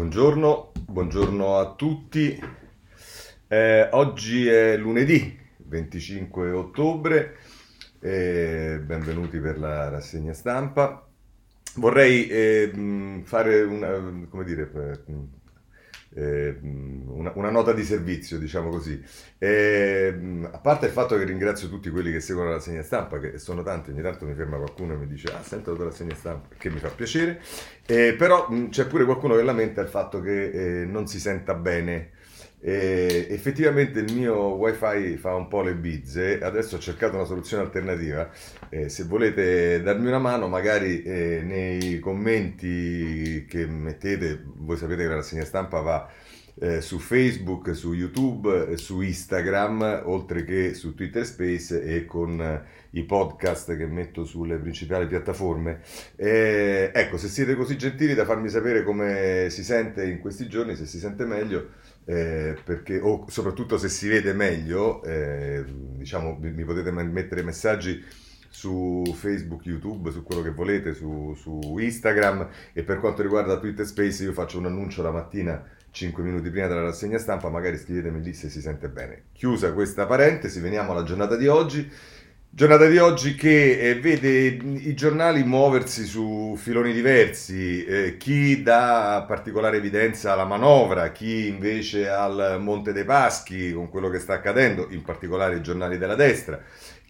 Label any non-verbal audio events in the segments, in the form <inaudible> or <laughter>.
Buongiorno, buongiorno a tutti. Eh, oggi è lunedì 25 ottobre, eh, benvenuti per la rassegna stampa. Vorrei eh, fare una, come dire, eh, una, una, nota di servizio, diciamo così. Eh, a parte il fatto che ringrazio tutti quelli che seguono la rassegna stampa, che sono tanti, ogni tanto mi ferma qualcuno e mi dice ah sento la rassegna stampa, che mi fa piacere, eh, però mh, c'è pure qualcuno che lamenta il fatto che eh, non si senta bene e effettivamente il mio wifi fa un po' le bizze, adesso ho cercato una soluzione alternativa, eh, se volete darmi una mano magari eh, nei commenti che mettete, voi sapete che la rassegna stampa va eh, su Facebook, su YouTube, su Instagram, oltre che su Twitter Space e con i podcast che metto sulle principali piattaforme. Eh, ecco, se siete così gentili da farmi sapere come si sente in questi giorni, se si sente meglio eh, perché, o soprattutto se si vede meglio, eh, diciamo, mi, potete mettere messaggi su Facebook, YouTube, su quello che volete, su, su, Instagram e per quanto riguarda Twitter Space io faccio un annuncio la mattina 5 minuti prima della rassegna stampa, magari scrivetemi lì se si sente bene. Chiusa questa parentesi, veniamo alla giornata di oggi. Giornata di oggi che eh, vede i giornali muoversi su filoni diversi, eh, chi dà particolare evidenza alla manovra, chi invece al Monte dei Paschi con quello che sta accadendo, in particolare i giornali della destra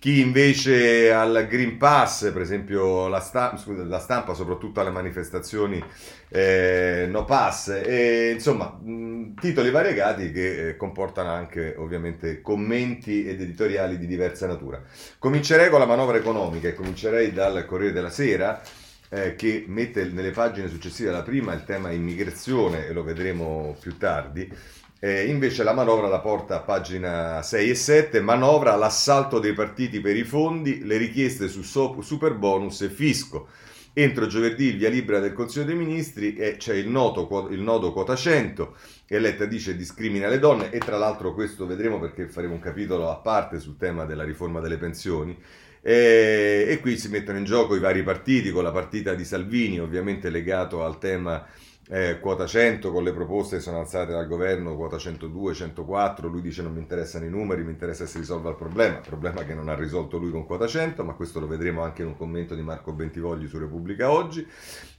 chi invece al Green Pass, per esempio la, stampa, scusa, la stampa soprattutto alle manifestazioni eh, no pass, e, insomma mh, titoli variegati che eh, comportano anche ovviamente commenti ed editoriali di diversa natura. Comincerei con la manovra economica e comincerei dal Corriere della Sera. Eh, che mette nelle pagine successive alla prima il tema immigrazione e lo vedremo più tardi eh, invece la manovra la porta a pagina 6 e 7, manovra l'assalto dei partiti per i fondi, le richieste su super bonus e fisco. Entro giovedì il via libera del Consiglio dei Ministri e c'è il, noto, il nodo quota 100 e Letta dice discrimina le donne e tra l'altro questo vedremo perché faremo un capitolo a parte sul tema della riforma delle pensioni. E, e qui si mettono in gioco i vari partiti con la partita di Salvini ovviamente legato al tema eh, quota 100 con le proposte che sono alzate dal governo, quota 102, 104, lui dice non mi interessano i numeri, mi interessa se si risolva il problema, problema che non ha risolto lui con quota 100, ma questo lo vedremo anche in un commento di Marco Bentivogli su Repubblica oggi.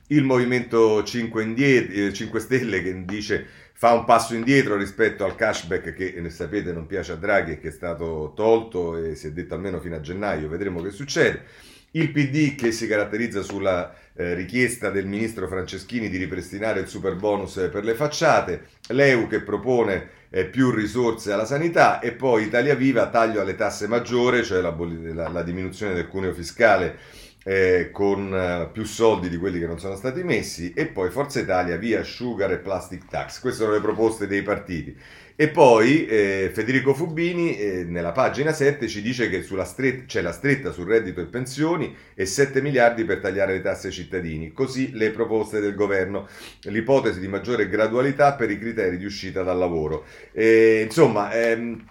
Il Movimento 5, indietro, 5 Stelle che dice fa un passo indietro rispetto al cashback che ne sapete non piace a Draghi e che è stato tolto e si è detto almeno fino a gennaio, vedremo che succede. Il PD che si caratterizza sulla eh, richiesta del ministro Franceschini di ripristinare il super bonus per le facciate, l'EU che propone eh, più risorse alla sanità e poi Italia Viva taglio alle tasse maggiore, cioè la, la, la diminuzione del cuneo fiscale eh, con eh, più soldi di quelli che non sono stati messi e poi Forza Italia via sugar e plastic tax. Queste sono le proposte dei partiti. E poi eh, Federico Fubini eh, nella pagina 7 ci dice che stretta, c'è la stretta sul reddito e pensioni e 7 miliardi per tagliare le tasse ai cittadini, così le proposte del governo, l'ipotesi di maggiore gradualità per i criteri di uscita dal lavoro. E, insomma, ehm,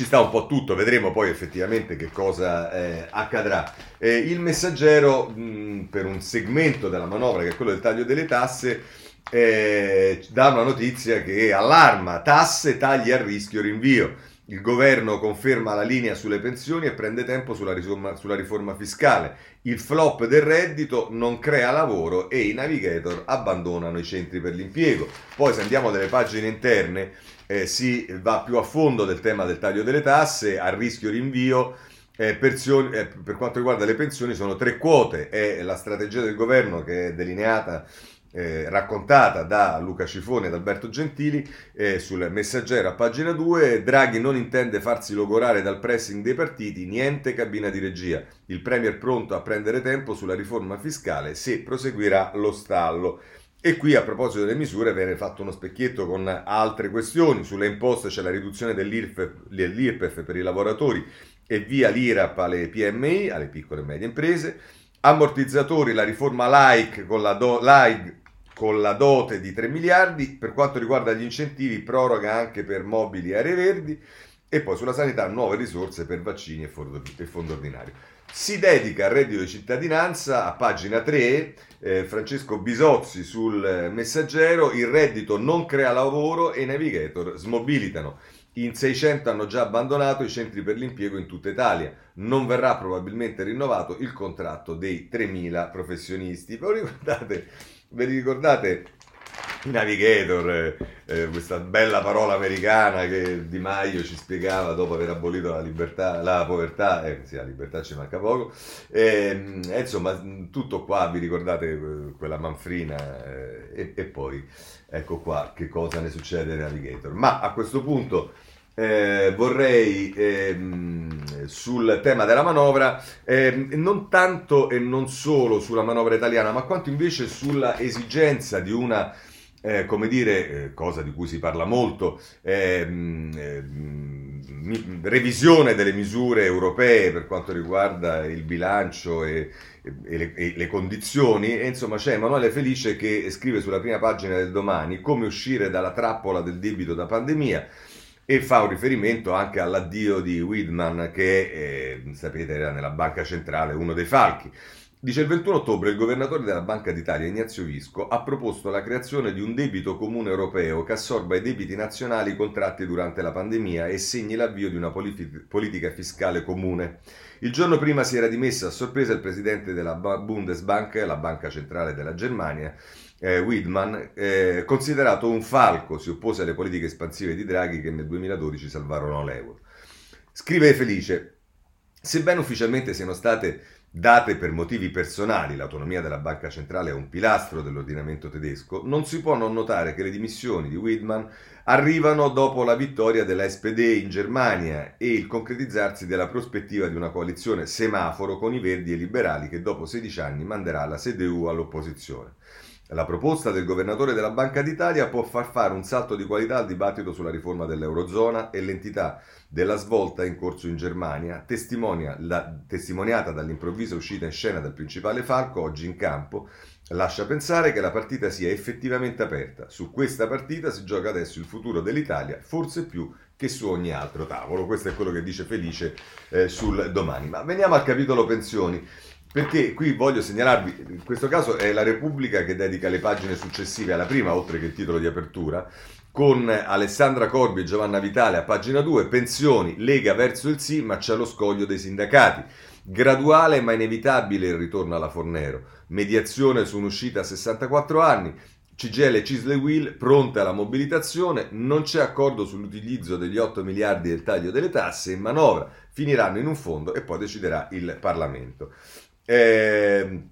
ci sta un po' tutto, vedremo poi effettivamente che cosa eh, accadrà. Eh, il messaggero mh, per un segmento della manovra che è quello del taglio delle tasse eh, dà una notizia che allarma, tasse, tagli a rischio, rinvio. Il governo conferma la linea sulle pensioni e prende tempo sulla riforma, sulla riforma, fiscale. Il flop del reddito non crea lavoro e i navigator abbandonano i centri per l'impiego. Poi se andiamo nelle pagine interne eh, si va più a fondo del tema del taglio delle tasse, a rischio rinvio. Eh, pensioni, eh, per quanto riguarda le pensioni sono tre quote, è la strategia del governo che è delineata eh, raccontata da Luca Cifone ed Alberto Gentili eh, sul messaggero a pagina 2 Draghi non intende farsi logorare dal pressing dei partiti niente cabina di regia. Il Premier pronto a prendere tempo sulla riforma fiscale se proseguirà lo stallo. E qui a proposito delle misure viene fatto uno specchietto con altre questioni. Sulle imposte c'è la riduzione dell'IRPEF, dell'IRPEF per i lavoratori e via l'IRAP alle PMI alle piccole e medie imprese. Ammortizzatori, la riforma like con la, do, like con la dote di 3 miliardi, per quanto riguarda gli incentivi proroga anche per mobili e aree verdi e poi sulla sanità nuove risorse per vaccini e fondo, ordinario. si dedica al reddito di cittadinanza a pagina 3, eh, Francesco Bisozzi sul messaggero, il reddito non crea lavoro e i navigator smobilitano. In 600 hanno già abbandonato i centri per l'impiego in tutta Italia. Non verrà probabilmente rinnovato il contratto dei 3.000 professionisti. Lo ricordate? Ve li ricordate i navigator, eh, eh, questa bella parola americana che Di Maio ci spiegava dopo aver abolito la, libertà, la povertà, eh, sì, la libertà ci manca poco, e, eh, insomma tutto qua, vi ricordate eh, quella manfrina eh, e, e, poi ecco qua che cosa ne succede ai navigator. Ma a questo punto... Eh, vorrei ehm, sul tema della manovra, ehm, non tanto e non solo sulla manovra italiana, ma quanto invece sulla esigenza di una eh, come dire, eh, cosa di cui si parla molto, eh, mh, revisione delle misure europee per quanto riguarda il bilancio e, e, le, e, le, condizioni. E insomma, c'è Emanuele Felice che scrive sulla prima pagina del domani come uscire dalla trappola del debito da pandemia e fa un riferimento anche all'addio di Widman che, eh, sapete, era nella banca centrale, uno dei falchi. Dice il 21 ottobre il governatore della Banca d'Italia Ignazio Visco ha proposto la creazione di un debito comune europeo che assorba i debiti nazionali contratti durante la pandemia e segni l'avvio di una politi- politica fiscale comune. Il giorno prima si era dimesso a sorpresa il presidente della Bundesbank, la banca centrale della Germania, eh, Widman, eh, considerato un falco, si oppose alle politiche espansive di Draghi che nel 2012 salvarono l'euro. Scrive Felice, sebbene ufficialmente siano state Date per motivi personali, l'autonomia della banca centrale è un pilastro dell'ordinamento tedesco, non si può non notare che le dimissioni di Widman arrivano dopo la vittoria della SPD in Germania e il concretizzarsi della prospettiva di una coalizione semaforo con i verdi e i liberali che dopo 16 anni manderà la CDU all'opposizione. La proposta del governatore della Banca d'Italia può far fare un salto di qualità al dibattito sulla riforma dell'Eurozona e l'entità della svolta in corso in Germania, la, testimoniata dall'improvvisa uscita in scena del principale Falco oggi in campo, lascia pensare che la partita sia effettivamente aperta. Su questa partita si gioca adesso il futuro dell'Italia, forse più che su ogni altro tavolo. Questo è quello che dice Felice eh, sul domani. Ma veniamo al capitolo pensioni. Perché qui voglio segnalarvi, in questo caso è la Repubblica che dedica le pagine successive alla prima, oltre che il titolo di apertura, con Alessandra Corbi e Giovanna Vitale a pagina 2, pensioni, Lega verso il sì, ma c'è lo scoglio dei sindacati. Graduale ma inevitabile il ritorno alla Fornero. Mediazione su un'uscita a 64 anni. CGL e Cisle Will pronte alla mobilitazione. Non c'è accordo sull'utilizzo degli 8 miliardi del taglio delle tasse in manovra. Finiranno in un fondo e poi deciderà il Parlamento. Eh,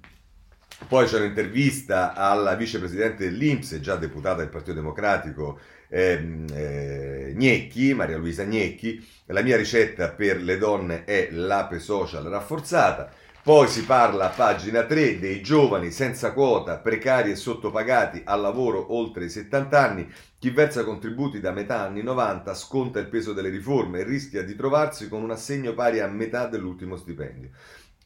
poi c'è un'intervista alla vicepresidente dell'Inps, già deputata del Partito Democratico, eh, eh, Gnecchi, Maria Luisa Gnecchi. La mia ricetta per le donne è l'ape social rafforzata. Poi si parla a pagina 3 dei giovani senza quota, precari e sottopagati al lavoro oltre i 70 anni. Chi versa contributi da metà anni 90 sconta il peso delle riforme e rischia di trovarsi con un assegno pari a metà dell'ultimo stipendio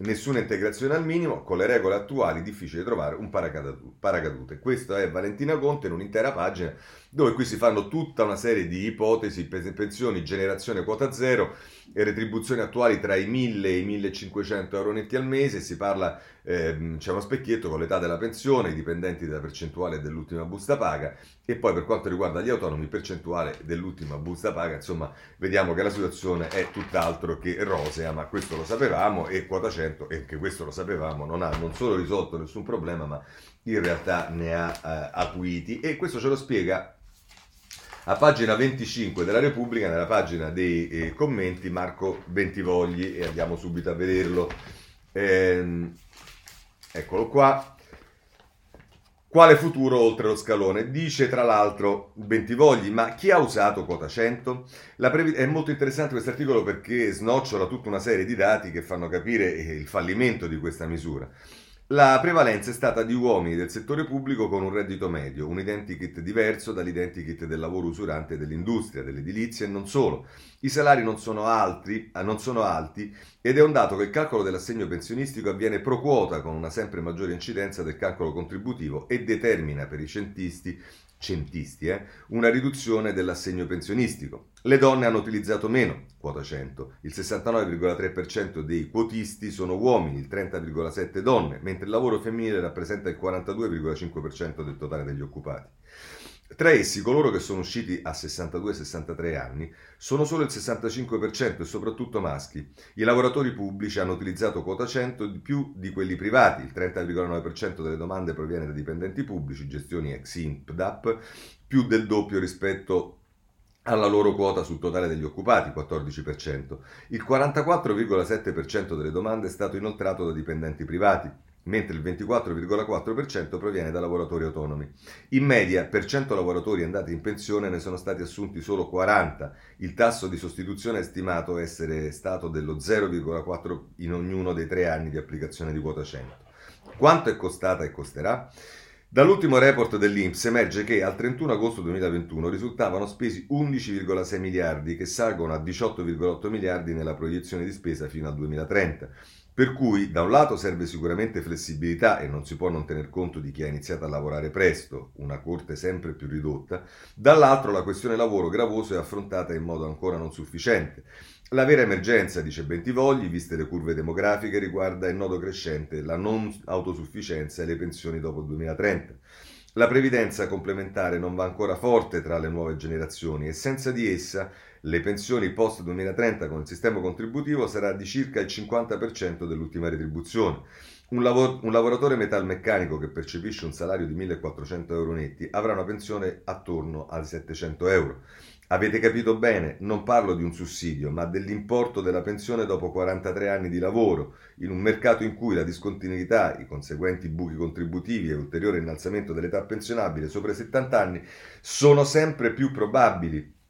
nessuna integrazione al minimo, con le regole attuali difficile trovare un paracadute. Questo è Valentina Conte in un'intera pagina dove qui si fanno tutta una serie di ipotesi, pensioni, generazione quota zero retribuzioni attuali tra i 1000 e i 1500 euro netti al mese, si parla, eh, c'è uno specchietto con l'età della pensione, i dipendenti della percentuale dell'ultima busta paga e poi per quanto riguarda gli autonomi percentuale dell'ultima busta paga, insomma vediamo che la situazione è tutt'altro che rosea, ma questo lo sapevamo e quota 100, e anche questo lo sapevamo, non ha non solo risolto nessun problema, ma in realtà ne ha eh, acuiti. E questo ce lo spiega a pagina 25 della Repubblica, nella pagina dei eh, commenti, Marco Bentivogli, e andiamo subito a vederlo. Ehm, eccolo qua. Quale futuro oltre lo scalone? Dice tra l'altro Bentivogli, ma chi ha usato quota 100? Previ- è molto interessante questo articolo perché snocciola tutta una serie di dati che fanno capire eh, il fallimento di questa misura. La prevalenza è stata di uomini del settore pubblico con un reddito medio, un identikit diverso dall'identikit del lavoro usurante dell'industria, dell'edilizia e non solo. I salari non sono, altri, eh, non sono alti ed è un dato che il calcolo dell'assegno pensionistico avviene pro quota con una sempre maggiore incidenza del calcolo contributivo e determina per i centisti centisti, eh, una riduzione dell'assegno pensionistico. Le donne hanno utilizzato meno quota 100, il 69,3% dei quotisti sono uomini, il 30,7% donne, mentre il lavoro femminile rappresenta il 42,5% del totale degli occupati. Tra essi, coloro che sono usciti a 62-63 anni sono solo il 65% e soprattutto maschi. I lavoratori pubblici hanno utilizzato quota 100 di più di quelli privati, il 30,9% delle domande proviene da dipendenti pubblici, gestioni ex INPDAP, più del doppio rispetto alla loro quota sul totale degli occupati, 14%. Il 44,7% delle domande è stato inoltrato da dipendenti privati, mentre il 24,4% proviene da lavoratori autonomi. In media, per 100 lavoratori andati in pensione ne sono stati assunti solo 40. Il tasso di sostituzione è stimato essere stato dello 0,4 in ognuno dei tre anni di applicazione di quota 100. Quanto è costata e costerà? Dall'ultimo report dell'Inps emerge che al 31 agosto 2021 risultavano spesi 11,6 miliardi che salgono a 18,8 miliardi nella proiezione di spesa fino al 2030. Per cui da un lato serve sicuramente flessibilità e non si può non tener conto di chi ha iniziato a lavorare presto, una corte sempre più ridotta, dall'altro la questione lavoro gravoso è affrontata in modo ancora non sufficiente. La vera emergenza, dice Bentivogli, viste le curve demografiche, riguarda il nodo crescente, la non autosufficienza e le pensioni dopo il 2030. La previdenza complementare non va ancora forte tra le nuove generazioni e senza di essa le pensioni post 2030 con il sistema contributivo sarà di circa il 50% dell'ultima retribuzione. Un, lavor- un, lavoratore metalmeccanico che percepisce un salario di 1400 euro netti avrà una pensione attorno ai 700 euro. Avete capito bene, non parlo di un sussidio, ma dell'importo della pensione dopo 43 anni di lavoro, in un mercato in cui la discontinuità, i conseguenti buchi contributivi e l'ulteriore innalzamento dell'età pensionabile sopra i 70 anni sono sempre più probabili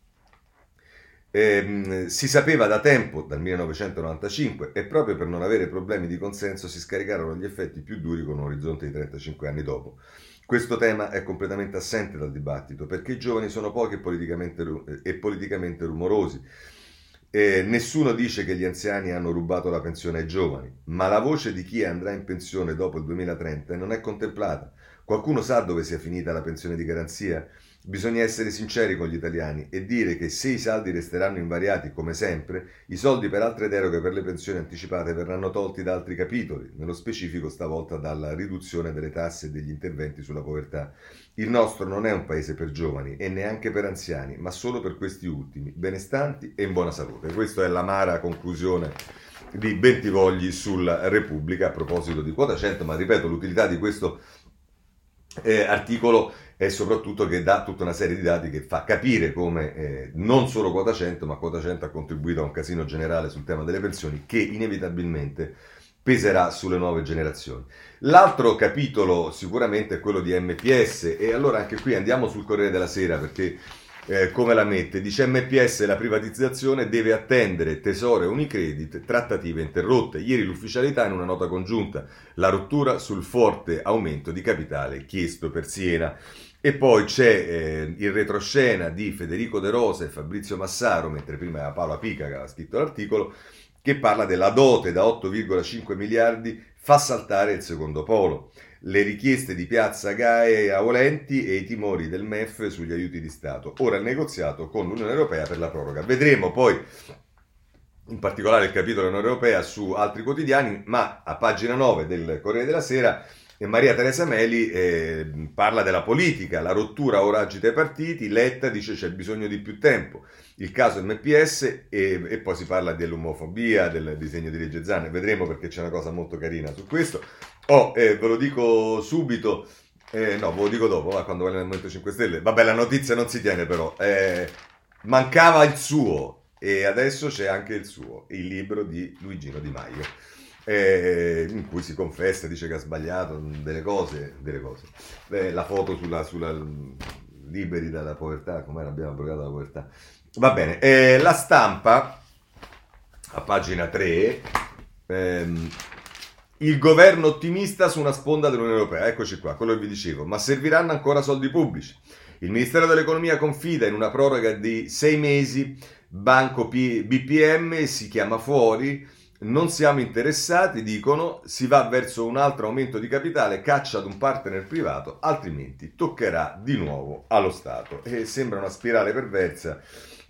eh, si sapeva da tempo, dal 1995, e proprio per non avere problemi di consenso si scaricarono gli effetti più duri con un orizzonte di 35 anni dopo. Questo tema è completamente assente dal dibattito perché i giovani sono pochi e politicamente, e politicamente rumorosi. Eh, nessuno dice che gli anziani hanno rubato la pensione ai giovani, ma la voce di chi andrà in pensione dopo il 2030 non è contemplata. Qualcuno sa dove sia finita la pensione di garanzia? Bisogna essere sinceri con gli italiani e dire che se i saldi resteranno invariati come sempre, i soldi per altre deroghe per le pensioni anticipate verranno tolti da altri capitoli, nello specifico stavolta dalla riduzione delle tasse e degli interventi sulla povertà. Il nostro non è un paese per giovani e neanche per anziani, ma solo per questi ultimi, benestanti e in buona salute. Questa è l'amara conclusione di Bentivogli sulla Repubblica a proposito di quota 100, ma ripeto, l'utilità di questo eh, articolo e soprattutto che dà tutta una serie di dati che fa capire come eh, non solo quota 100, ma quota 100 ha contribuito a un casino generale sul tema delle pensioni che inevitabilmente peserà sulle nuove generazioni. L'altro capitolo sicuramente è quello di MPS e allora anche qui andiamo sul Corriere della Sera perché eh, come la mette? Dice MPS la privatizzazione deve attendere Tesoro e Unicredit, trattative interrotte. Ieri l'ufficialità in una nota congiunta, la rottura sul forte aumento di capitale chiesto per Siena. E poi c'è eh, il retroscena di Federico De Rosa e Fabrizio Massaro, mentre prima era Paola Pica che aveva scritto l'articolo, che parla della dote da 8,5 miliardi fa saltare il secondo polo le richieste di Piazza Gae a Olenti e i timori del MEF sugli aiuti di Stato. Ora il negoziato con l'Unione Europea per la proroga. Vedremo poi in particolare il capitolo dell'Unione Europea su altri quotidiani, ma a pagina 9 del Corriere della Sera Maria Teresa Meli eh, parla della politica, la rottura ora agita i partiti, Letta dice c'è bisogno di più tempo, il caso MPS e, e poi si parla dell'omofobia, del disegno di legge Zanne, vedremo perché c'è una cosa molto carina su questo. Oh, eh, ve lo dico subito, eh, no, ve lo dico dopo, ma quando va nel Movimento 5 Stelle. Vabbè, la notizia non si tiene però. Eh, mancava il suo e adesso c'è anche il suo, il libro di Luigino Di Maio, eh, in cui si confessa, dice che ha sbagliato delle cose, delle cose. Eh, la foto sulla, sulla liberi dalla povertà, come abbiamo abrogato la povertà. Va bene, eh, la stampa, a pagina 3, ehm, il governo ottimista su una sponda dell'Unione Europea, eccoci qua, quello che vi dicevo, ma serviranno ancora soldi pubblici. Il Ministero dell'Economia confida in una proroga di sei mesi, Banco P- BPM si chiama fuori, non siamo interessati, dicono, si va verso un altro aumento di capitale, caccia ad un partner privato, altrimenti toccherà di nuovo allo Stato. E sembra una spirale perversa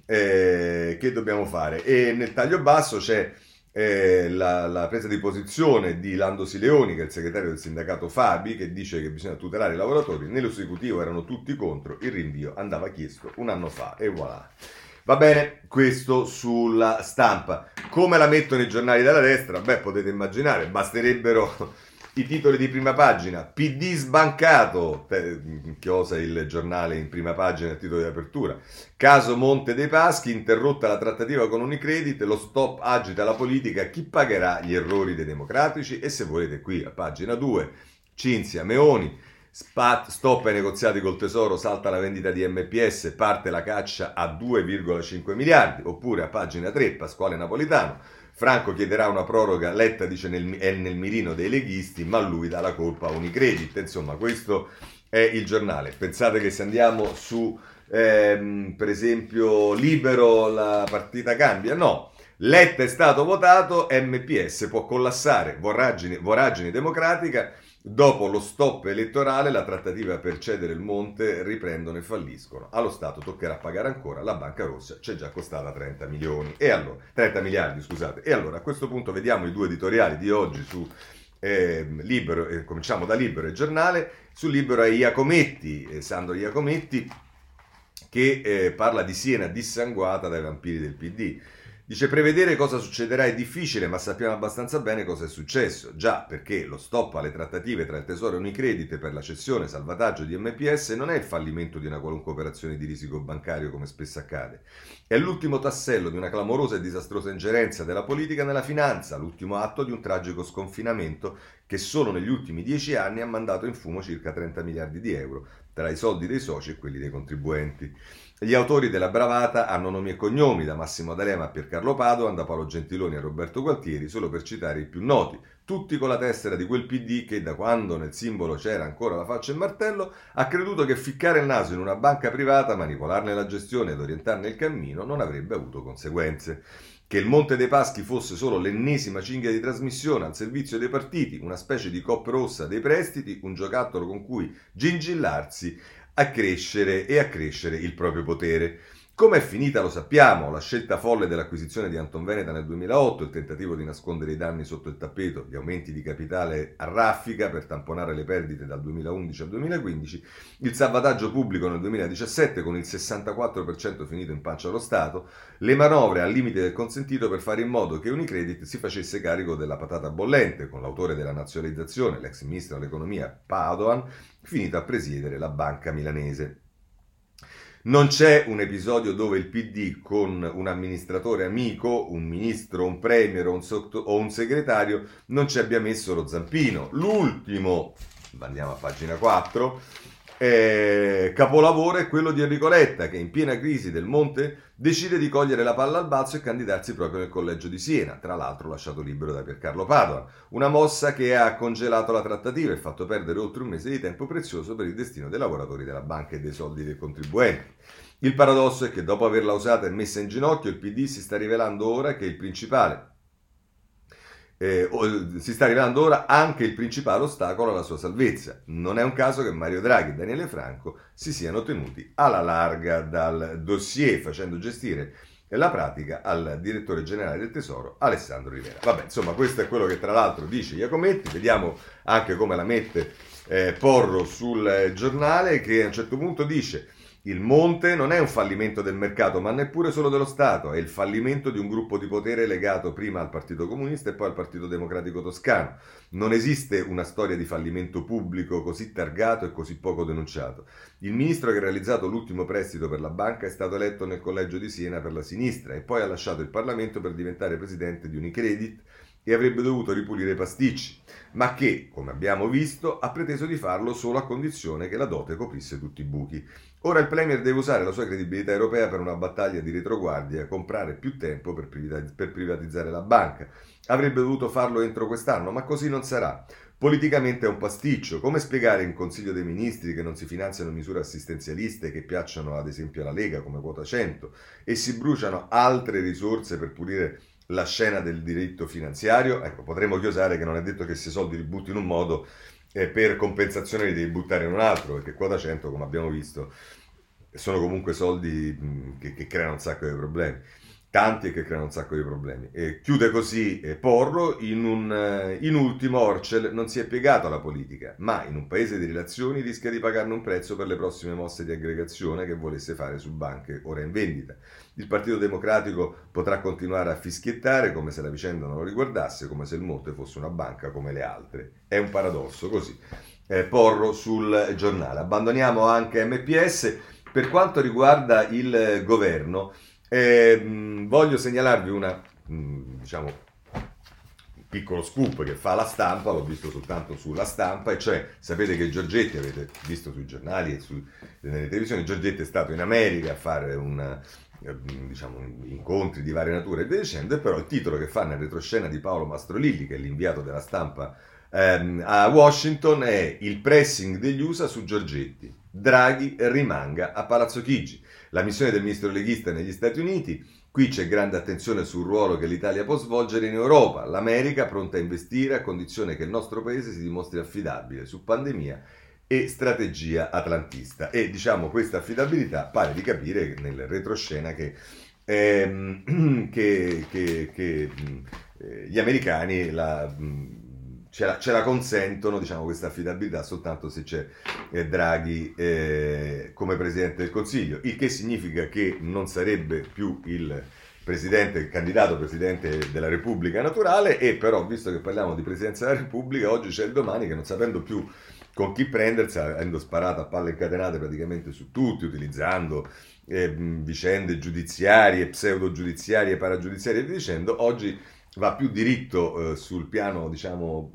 eh, che dobbiamo fare? E nel taglio basso c'è eh, la, la, presa di posizione di Lando Sileoni, che è il segretario del sindacato Fabi, che dice che bisogna tutelare i lavoratori. Nell'esecutivo erano tutti contro, il rinvio andava chiesto un anno fa e voilà. Va bene, questo sulla stampa. Come la mettono i giornali della destra? Beh, potete immaginare, basterebbero <laughs> i titoli di prima pagina. PD sbancato, chiosa il giornale in prima pagina, il titolo di apertura. Caso Monte dei Paschi, interrotta la trattativa con Unicredit, lo stop agita la politica, chi pagherà gli errori dei democratici? E se volete qui a pagina 2, Cinzia Meoni. Spat, stop ai negoziati col tesoro, salta la vendita di MPS, parte la caccia a 2,5 miliardi, oppure a pagina 3 Pasquale Napolitano, Franco chiederà una proroga, Letta dice nel, è nel mirino dei leghisti, ma lui dà la colpa a Unicredit, insomma questo è il giornale. Pensate che se andiamo su, ehm, per esempio, Libero la partita cambia? No. Letta è stato votato, MPS può collassare, voragine, voragine democratica, Dopo lo stop elettorale, la trattativa per cedere il monte riprendono e falliscono. Allo Stato toccherà pagare ancora, la Banca Rossa ci è già costata 30 milioni. E allora, 30 miliardi, scusate. E allora, a questo punto vediamo i due editoriali di oggi su eh, Libero, eh, cominciamo da Libero e Giornale. Su Libero è Iacometti, eh, Sandro Iacometti, che eh, parla di Siena dissanguata dai vampiri del PD. Dice prevedere cosa succederà è difficile, ma sappiamo abbastanza bene cosa è successo. Già perché lo stop alle trattative tra il Tesoro e Unicredit per la cessione e salvataggio di MPS non è il fallimento di una qualunque operazione di risico bancario come spesso accade. È l'ultimo tassello di una clamorosa e disastrosa ingerenza della politica nella finanza, l'ultimo atto di un tragico sconfinamento che solo negli ultimi dieci anni ha mandato in fumo circa 30 miliardi di euro tra i soldi dei soci e quelli dei contribuenti. Gli autori della bravata hanno nomi e cognomi, da Massimo D'Alema a Piercarlo Padoan, da Paolo Gentiloni a Roberto Gualtieri, solo per citare i più noti, tutti con la tessera di quel PD che, da quando nel simbolo c'era ancora la faccia e il martello, ha creduto che ficcare il naso in una banca privata, manipolarne la gestione ed orientarne il cammino non avrebbe avuto conseguenze. Che il Monte dei Paschi fosse solo l'ennesima cinghia di trasmissione al servizio dei partiti, una specie di cop rossa dei prestiti, un giocattolo con cui gingillarsi a crescere e a crescere il proprio potere. Come è finita lo sappiamo, la scelta folle dell'acquisizione di Anton Veneta nel 2008, il tentativo di nascondere i danni sotto il tappeto, gli aumenti di capitale a raffica per tamponare le perdite dal 2011 al 2015, il salvataggio pubblico nel 2017 con il 64% finito in pancia allo Stato, le manovre al limite del consentito per fare in modo che Unicredit si facesse carico della patata bollente, con l'autore della nazionalizzazione, l'ex ministro dell'economia Padoan, finito a presiedere la banca milanese. Non c'è un episodio dove il PD con un amministratore amico, un ministro, un premier un, sotto, o un segretario non ci abbia messo lo zampino. L'ultimo, andiamo a pagina 4, eh, capolavoro è quello di Enrico Letta che in piena crisi del Monte decide di cogliere la palla al balzo e candidarsi proprio nel collegio di Siena, tra l'altro lasciato libero da Piercarlo Padova. Una mossa che ha congelato la trattativa e fatto perdere oltre un mese di tempo prezioso per il destino dei lavoratori della banca e dei soldi dei contribuenti. Il paradosso è che dopo averla usata e messa in ginocchio, il PD si sta rivelando ora che il principale eh, si sta rivelando ora anche il principale ostacolo alla sua salvezza. Non è un caso che Mario Draghi e Daniele Franco si siano tenuti alla larga dal dossier, facendo gestire la pratica al direttore generale del Tesoro Alessandro Rivera. Vabbè, insomma, questo è quello che tra l'altro dice Iacometti, vediamo anche come la mette eh, Porro sul giornale che a un certo punto dice il monte non è un fallimento del mercato, ma neppure solo dello Stato, è il fallimento di un gruppo di potere legato prima al Partito Comunista e poi al Partito Democratico Toscano. Non esiste una storia di fallimento pubblico così targato e così poco denunciato. Il ministro che ha realizzato l'ultimo prestito per la banca è stato eletto nel collegio di Siena per la sinistra e poi ha lasciato il Parlamento per diventare presidente di Unicredit e avrebbe dovuto ripulire i pasticci, ma che, come abbiamo visto, ha preteso di farlo solo a condizione che la dote coprisse tutti i buchi. Ora il Premier deve usare la sua credibilità europea per una battaglia di retroguardia e comprare più tempo per, privatizzare la banca. Avrebbe dovuto farlo entro quest'anno, ma così non sarà. Politicamente è un pasticcio. Come spiegare in Consiglio dei Ministri che non si finanziano misure assistenzialiste che piacciono ad esempio alla Lega come quota 100 e si bruciano altre risorse per pulire la scena del diritto finanziario? Ecco, potremmo chiosare che non è detto che se i soldi li butti in un modo e per compensazione li devi buttare in un altro, perché quota 100, come abbiamo visto, sono comunque soldi che, che creano un sacco di problemi tanti e che creano un sacco di problemi. E chiude così eh, Porro, in, un, eh, in ultimo Orcel non si è piegato alla politica, ma in un paese di relazioni rischia di pagarne un prezzo per le prossime mosse di aggregazione che volesse fare su banche ora in vendita. Il Partito Democratico potrà continuare a fischiettare come se la vicenda non lo riguardasse, come se il Monte fosse una banca come le altre. È un paradosso così. Eh, Porro sul giornale. Abbandoniamo anche MPS. Per quanto riguarda il governo, eh, voglio segnalarvi una, mh, diciamo, piccolo scoop che fa la stampa, l'ho visto soltanto sulla stampa, e cioè sapete che Giorgetti, avete visto sui giornali e su, nelle televisioni, Giorgetti è stato in America a fare un, diciamo, incontri di varie nature e via dicendo, però il titolo che fa nel retroscena di Paolo Mastrolilli, che è l'inviato della stampa ehm, a Washington, è il pressing degli USA su Giorgetti. Draghi rimanga a Palazzo Chigi la missione del ministro leghista negli Stati Uniti. Qui c'è grande attenzione sul ruolo che l'Italia può svolgere in Europa. L'America pronta a investire a condizione che il nostro paese si dimostri affidabile su pandemia e strategia atlantista. E diciamo questa affidabilità pare di capire nel retroscena che, ehm, <clears throat> che, che, che eh, gli americani la, ce la, ce la, consentono diciamo, questa affidabilità soltanto se c'è eh, Draghi eh, come Presidente del Consiglio, il che significa che non sarebbe più il presidente, il candidato Presidente della Repubblica naturale e però visto che parliamo di Presidenza della Repubblica, oggi c'è il domani che non sapendo più con chi prendersi, avendo sparato a palle incatenate praticamente su tutti, utilizzando eh, vicende giudiziarie, pseudo giudiziarie, paragiudiziarie e via dicendo, oggi va più diritto eh, sul piano diciamo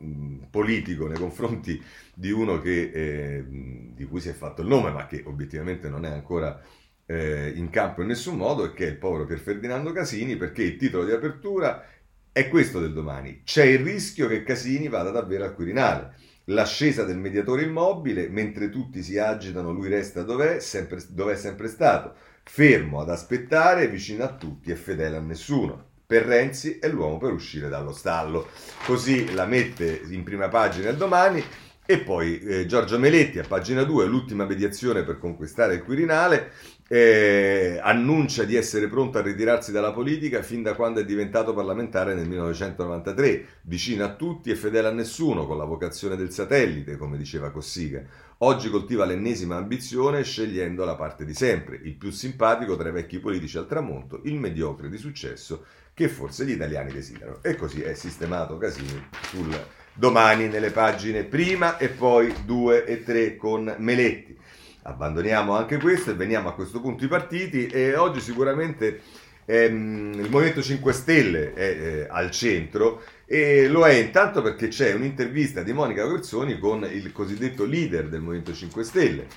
politico nei confronti di uno che, eh, di cui si è fatto il nome ma che obiettivamente non è ancora eh, in campo in nessun modo e che è il povero Pier Ferdinando Casini perché il titolo di apertura è questo del domani. C'è il rischio che Casini vada davvero al Quirinale. L'ascesa del mediatore immobile mentre tutti si agitano lui resta dov'è, sempre, dov'è sempre stato fermo ad aspettare vicino a tutti e fedele a nessuno per Renzi è l'uomo per uscire dallo stallo. Così la mette in prima pagina il domani. E poi eh, Giorgio Meletti a pagina 2, l'ultima mediazione per conquistare il Quirinale, eh, annuncia di essere pronto a ritirarsi dalla politica fin da quando è diventato parlamentare nel 1993, vicino a tutti e fedele a nessuno, con la vocazione del satellite, come diceva Cossiga. Oggi coltiva l'ennesima ambizione scegliendo la parte di sempre, il più simpatico tra i vecchi politici al tramonto, il mediocre di successo che forse gli italiani desiderano. E così è sistemato Casini sul domani nelle pagine prima e poi 2 e 3 con Meletti. Abbandoniamo anche questo e veniamo a questo punto i partiti. E oggi sicuramente ehm, il Movimento 5 Stelle è eh, al centro e lo è intanto perché c'è un'intervista di Monica Guerzoni con il cosiddetto leader del Movimento 5 Stelle,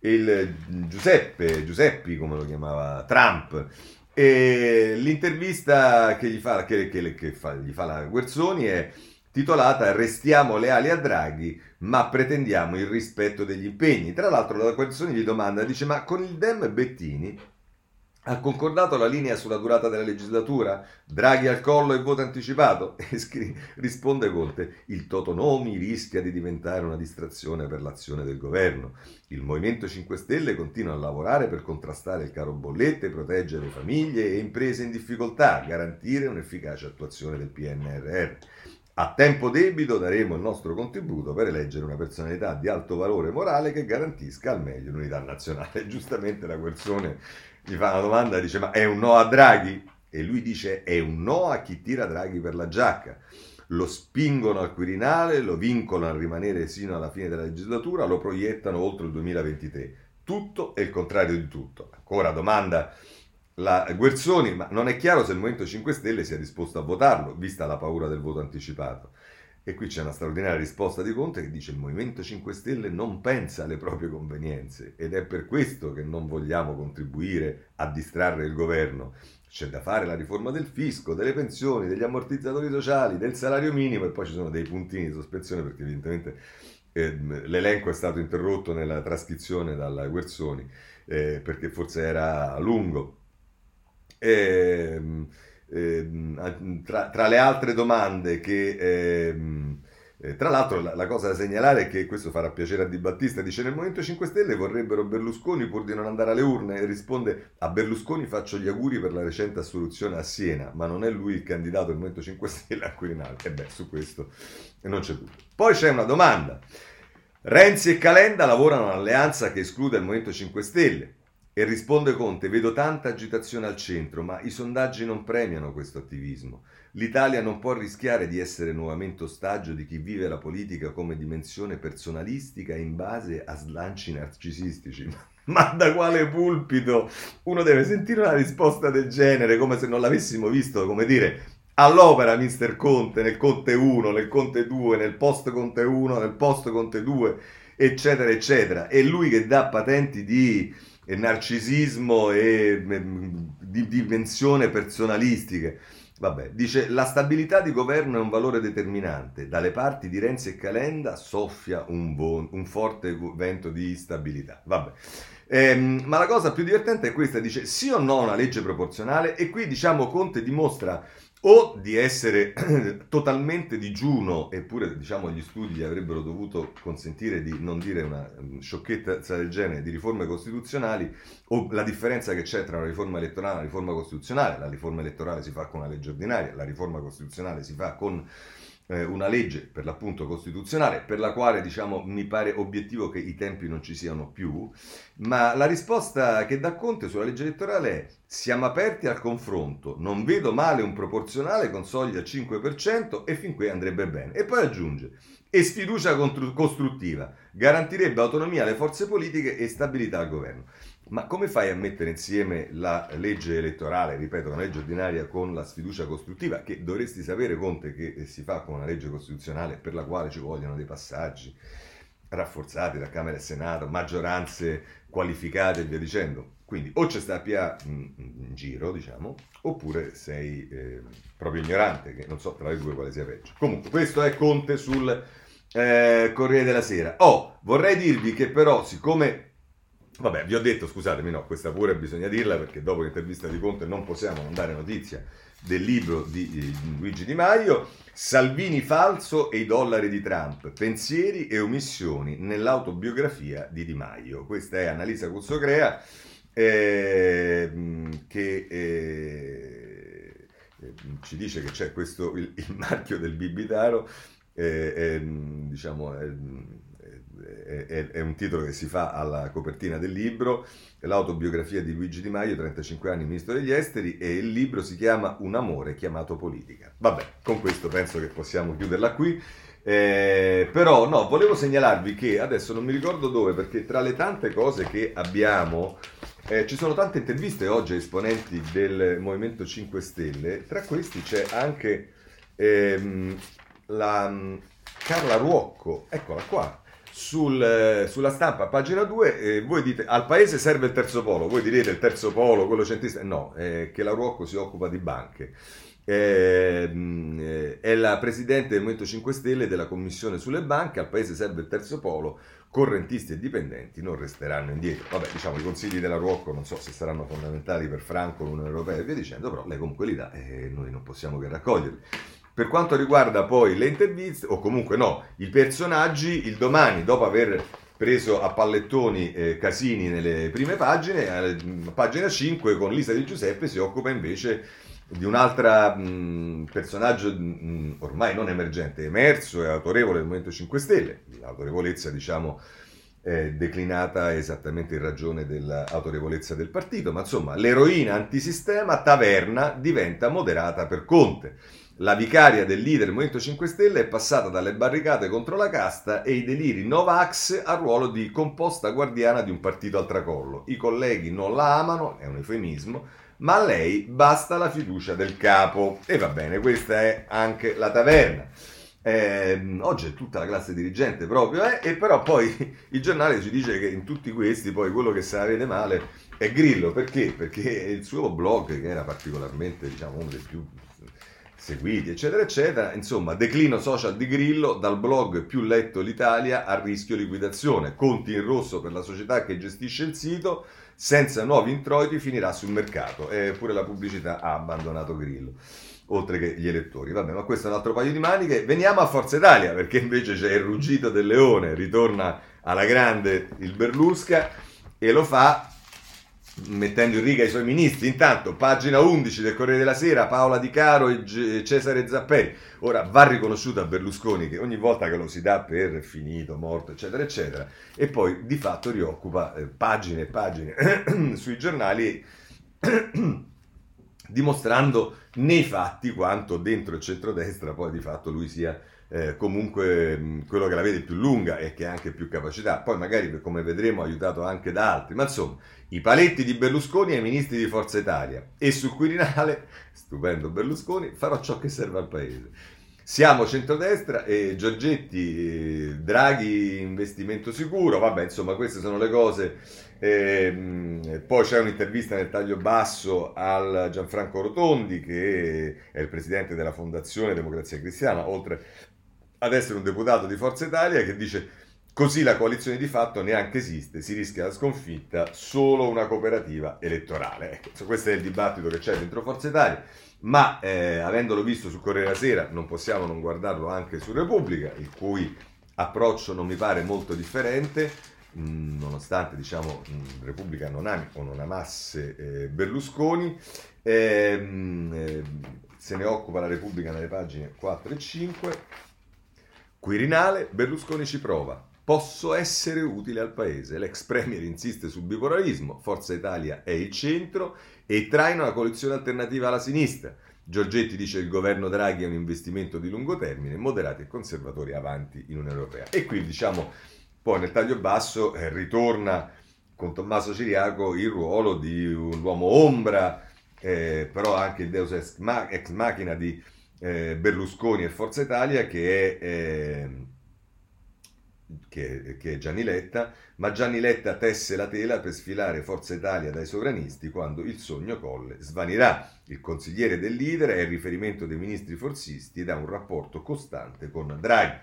il Giuseppe, Giuseppi come lo chiamava Trump, e l'intervista che gli fa, che, che, che fa, gli fa la Guerzoni è titolata Restiamo leali a Draghi, ma pretendiamo il rispetto degli impegni. Tra l'altro la Guerzoni gli domanda, dice ma con il Dem Bettini ha concordato la linea sulla durata della legislatura? Draghi al collo e voto anticipato? <laughs> E scri- risponde Conte, il Totonomi rischia di diventare una distrazione per l'azione del governo. Il Movimento 5 Stelle continua a lavorare per contrastare il caro bollette, proteggere famiglie e imprese in difficoltà, garantire un'efficace attuazione del PNRR. A tempo debito daremo il nostro contributo per eleggere una personalità di alto valore morale che garantisca al meglio l'unità nazionale. <laughs> Giustamente la Guerzone gli fa una domanda e dice ma è un no a Draghi? E lui dice è un no a chi tira Draghi per la giacca. Lo spingono al Quirinale, lo vincolano a rimanere sino alla fine della legislatura, lo proiettano oltre il 2023. Tutto è il contrario di tutto. Ancora domanda la Guerzoni, ma non è chiaro se il Movimento 5 Stelle sia disposto a votarlo, vista la paura del voto anticipato. E qui c'è una straordinaria risposta di Conte che dice il Movimento 5 Stelle non pensa alle proprie convenienze ed è per questo che non vogliamo contribuire a distrarre il governo. C'è da fare la riforma del fisco, delle pensioni, degli ammortizzatori sociali, del salario minimo e poi ci sono dei puntini di sospensione perché evidentemente eh, l'elenco è stato interrotto nella trascrizione dalla Guerzoni eh, perché forse era lungo. E, Ehm, tra, tra, le altre domande che, ehm, Eh, tra l'altro la, la, cosa da segnalare è che questo farà piacere a Di Battista, dice nel Movimento 5 Stelle vorrebbero Berlusconi pur di non andare alle urne e risponde a Berlusconi faccio gli auguri per la recente assoluzione a Siena, ma non è lui il candidato del Movimento 5 Stelle a Quirinale. E beh, su questo non c'è dubbio. Poi c'è una domanda. Renzi e Calenda lavorano all'alleanza che esclude il Movimento 5 Stelle. E risponde Conte, vedo tanta agitazione al centro, ma i sondaggi non premiano questo attivismo. L'Italia non può rischiare di essere nuovamente ostaggio di chi vive la politica come dimensione personalistica in base a slanci narcisistici. <laughs> Ma da quale pulpito? Uno deve sentire una risposta del genere, come se non l'avessimo visto, come dire, all'opera Mister Conte, nel Conte 1, nel Conte 2, nel post Conte 1, nel post Conte 2, eccetera, eccetera. E lui che dà patenti di narcisismo e di dimensione personalistiche. Vabbè, dice la stabilità di governo è un valore determinante. Dalle parti di Renzi e Calenda soffia un, bon, un forte vento di instabilità. Vabbè. Ehm, ma la cosa più divertente è questa, dice sì o no una legge proporzionale e qui diciamo Conte dimostra o di essere <clears throat> totalmente digiuno, eppure diciamo gli studi avrebbero dovuto consentire di non dire una mm, sciocchezza del genere di riforme costituzionali, o la differenza che c'è tra una riforma elettorale e una riforma costituzionale, la riforma elettorale si fa con una legge ordinaria, la riforma costituzionale si fa con eh, una legge per l'appunto costituzionale per la quale diciamo mi pare obiettivo che i tempi non ci siano più, ma la risposta che dà Conte sulla legge elettorale è siamo aperti al confronto, non vedo male un proporzionale con soglia 5% e fin qui andrebbe bene. E poi aggiunge e sfiducia costruttiva, garantirebbe autonomia alle forze politiche e stabilità al governo. Ma come fai a mettere insieme la legge elettorale, ripeto, una legge ordinaria con la sfiducia costruttiva, che dovresti sapere, Conte, che si fa con una legge costituzionale per la quale ci vogliono dei passaggi rafforzati da Camera e Senato, maggioranze qualificate e via dicendo. Quindi o c'è sta PA in, in giro, diciamo, oppure sei eh, proprio ignorante, che non so tra le due quale sia peggio. Comunque, questo è Conte sul eh, Corriere della Sera. Oh, vorrei dirvi che però, siccome Vabbè, vi ho detto, scusatemi, no, questa pure bisogna dirla perché dopo l'intervista di Conte non possiamo non dare notizia del libro di Luigi Di Maio, Salvini falso e i dollari di Trump, pensieri e omissioni nell'autobiografia di Di Maio. Questa è Annalisa Cuzzocrea eh, che eh, ci dice che c'è questo, il, il marchio del bibitaro, eh, diciamo è, è, un titolo che si fa alla copertina del libro, l'autobiografia di Luigi Di Maio, 35 anni ministro degli esteri, e il libro si chiama Un amore chiamato politica. Vabbè, con questo penso che possiamo chiuderla qui. Eh, però no, volevo segnalarvi che adesso non mi ricordo dove, perché tra le tante cose che abbiamo, eh, ci sono tante interviste oggi a esponenti del Movimento 5 Stelle, tra questi c'è anche ehm, la mm, Carla Ruocco, eccola qua, sul, sulla stampa, pagina 2, eh, voi dite al paese serve il terzo polo, voi direte il terzo polo, quello centrista, no, eh, che la Ruocco si occupa di banche. Eh, è la presidente del Movimento 5 Stelle della commissione sulle banche, al paese serve il terzo polo, correntisti e dipendenti non resteranno indietro. Vabbè, diciamo i consigli della Ruocco non so se saranno fondamentali per Franco, l'Unione Europea e via dicendo, però lei comunque li dà e noi non possiamo che raccoglierli. Per quanto riguarda poi le interviste, o comunque no, i personaggi, il domani, dopo aver preso a pallettoni eh, Casini nelle prime pagine, a pagina 5 con Lisa Di Giuseppe si occupa invece di un altro personaggio mh, ormai non emergente, emerso e autorevole del Movimento 5 Stelle, l'autorevolezza diciamo eh, declinata esattamente in ragione dell'autorevolezza del partito, ma insomma l'eroina antisistema Taverna diventa moderata per Conte. La vicaria del leader del Movimento 5 Stelle è passata dalle barricate contro la casta e i deliri Novax al ruolo di composta guardiana di un partito al tracollo. I colleghi non la amano, è un eufemismo, ma a lei basta la fiducia del capo. E va bene, questa è anche la taverna. Eh, oggi è tutta la classe dirigente proprio, eh? e però poi <laughs> il giornale ci dice che in tutti questi poi quello che se la vede male è Grillo, perché? Perché il suo blog, che era particolarmente diciamo, uno dei più seguiti, eccetera, eccetera. Insomma, declino social di Grillo dal blog più letto l'Italia a rischio liquidazione. Conti in rosso per la società che gestisce il sito, senza nuovi introiti finirà sul mercato. Eppure la pubblicità ha abbandonato Grillo. oltre che gli elettori. Vabbè, ma questo è un altro paio di maniche. Veniamo a Forza Italia, perché invece c'è il ruggito del leone, ritorna alla grande il Berlusca e lo fa mettendo in riga i suoi ministri. Intanto, pagina 11 del Corriere della Sera, Paola Di Caro e G- Cesare Zapperi. Ora va riconosciuto a Berlusconi che ogni volta che lo si dà per finito, morto, eccetera, eccetera, e poi di fatto rioccupa eh, pagine e pagine <clears throat> sui giornali <clears throat> dimostrando nei fatti quanto dentro il centrodestra poi di fatto lui sia eh, comunque mh, quello che la vede più lunga e che ha anche più capacità. Poi magari, come vedremo, aiutato anche da altri. Ma insomma, i paletti di Berlusconi ai ministri di Forza Italia. E sul Quirinale, stupendo Berlusconi, farò ciò che serve al Paese. Siamo centrodestra e Giorgetti, Draghi, investimento sicuro, vabbè insomma queste sono le cose. Eh, poi c'è un'intervista nel taglio basso al Gianfranco Rotondi che è il presidente della Fondazione Democrazia Cristiana, oltre ad essere un deputato di Forza Italia che dice così la coalizione di fatto neanche esiste, si rischia la sconfitta, solo una cooperativa elettorale. Ecco, questo è il dibattito che c'è dentro Forza Italia, ma eh, avendolo visto su Corriere della Sera non possiamo non guardarlo anche su Repubblica, il cui approccio non mi pare molto differente, nonostante diciamo Repubblica non ami o non amasse eh, Berlusconi. Eh, mh, se ne occupa la Repubblica nelle pagine 4 e 5. Quirinale, Berlusconi ci prova. Posso essere utile al paese. L'ex premier insiste sul bipolarismo, Forza Italia è il centro e traina una coalizione alternativa alla sinistra. Giorgetti dice che il governo Draghi è un investimento di lungo termine, moderati e conservatori avanti in Unione Europea. E qui diciamo, poi nel taglio basso eh, ritorna con Tommaso Ciriaco il ruolo di un uomo ombra, eh, però anche il deus ex, machina di eh, Berlusconi e Forza Italia che è, eh, che, che è Gianni Letta, ma Gianni Letta tesse la tela per sfilare Forza Italia dai sovranisti quando il sogno Colle svanirà. Il consigliere del leader è il riferimento dei ministri forzisti ed ha un rapporto costante con Draghi.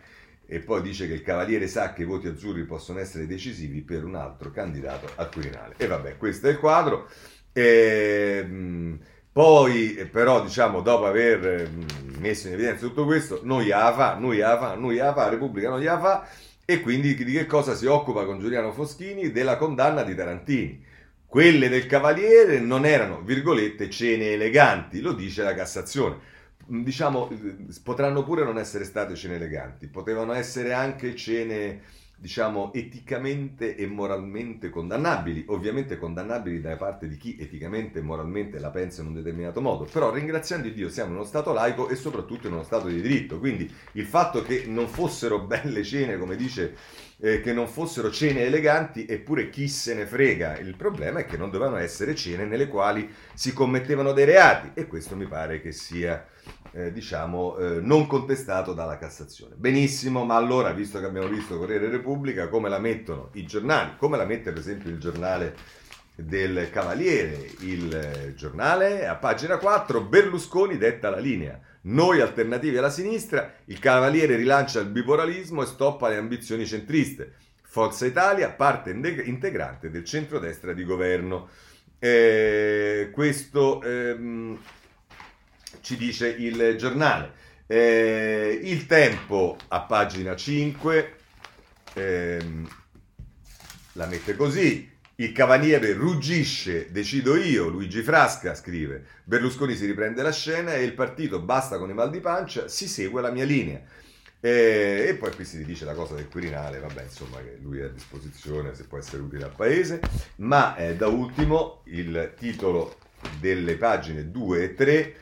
E poi dice che il Cavaliere sa che i voti azzurri possono essere decisivi per un altro candidato al Quirinale. E vabbè, questo è il quadro. E, ehm, poi, eh, però, diciamo, dopo aver mm, messo in evidenza tutto questo, non gliela fa, non gliela fa, non gliela fa, la Repubblica non gliela fa, e quindi di che cosa si occupa con Giuliano Foschini? Della condanna di Tarantini. Quelle del Cavaliere non erano, virgolette, cene eleganti, lo dice la Cassazione. Mm, diciamo, eh, potranno pure non essere state cene eleganti, potevano essere anche cene diciamo, eticamente e moralmente condannabili, ovviamente condannabili da parte di chi eticamente e moralmente la pensa in un determinato modo, però ringraziando Dio siamo in uno Stato laico e soprattutto in uno Stato di diritto, quindi il fatto che non fossero belle cene, come dice, eh, che non fossero cene eleganti, eppure chi se ne frega, il problema è che non dovevano essere cene nelle quali si commettevano dei reati e questo mi pare che sia eh, diciamo, eh, non contestato dalla Cassazione. Benissimo, ma allora, visto che abbiamo visto Corriere Repubblica, come la mettono i giornali, come la mette per esempio il giornale del Cavaliere, il giornale a pagina 4, Berlusconi detta la linea. Noi alternativi alla sinistra, il Cavaliere rilancia il bipolarismo e stoppa le ambizioni centriste. Forza Italia, parte integrante del centrodestra di governo. Eh, questo ehm, ci dice il giornale. Eh, il tempo a pagina 5 ehm, la mette così. Il cavaliere ruggisce, decido io, Luigi Frasca scrive. Berlusconi si riprende la scena e il partito, basta con i mal di pancia, si segue la mia linea. E, e, poi qui si dice la cosa del Quirinale, vabbè, insomma, che lui è a disposizione se può essere utile al paese. Ma eh, da ultimo il titolo delle pagine 2 e 3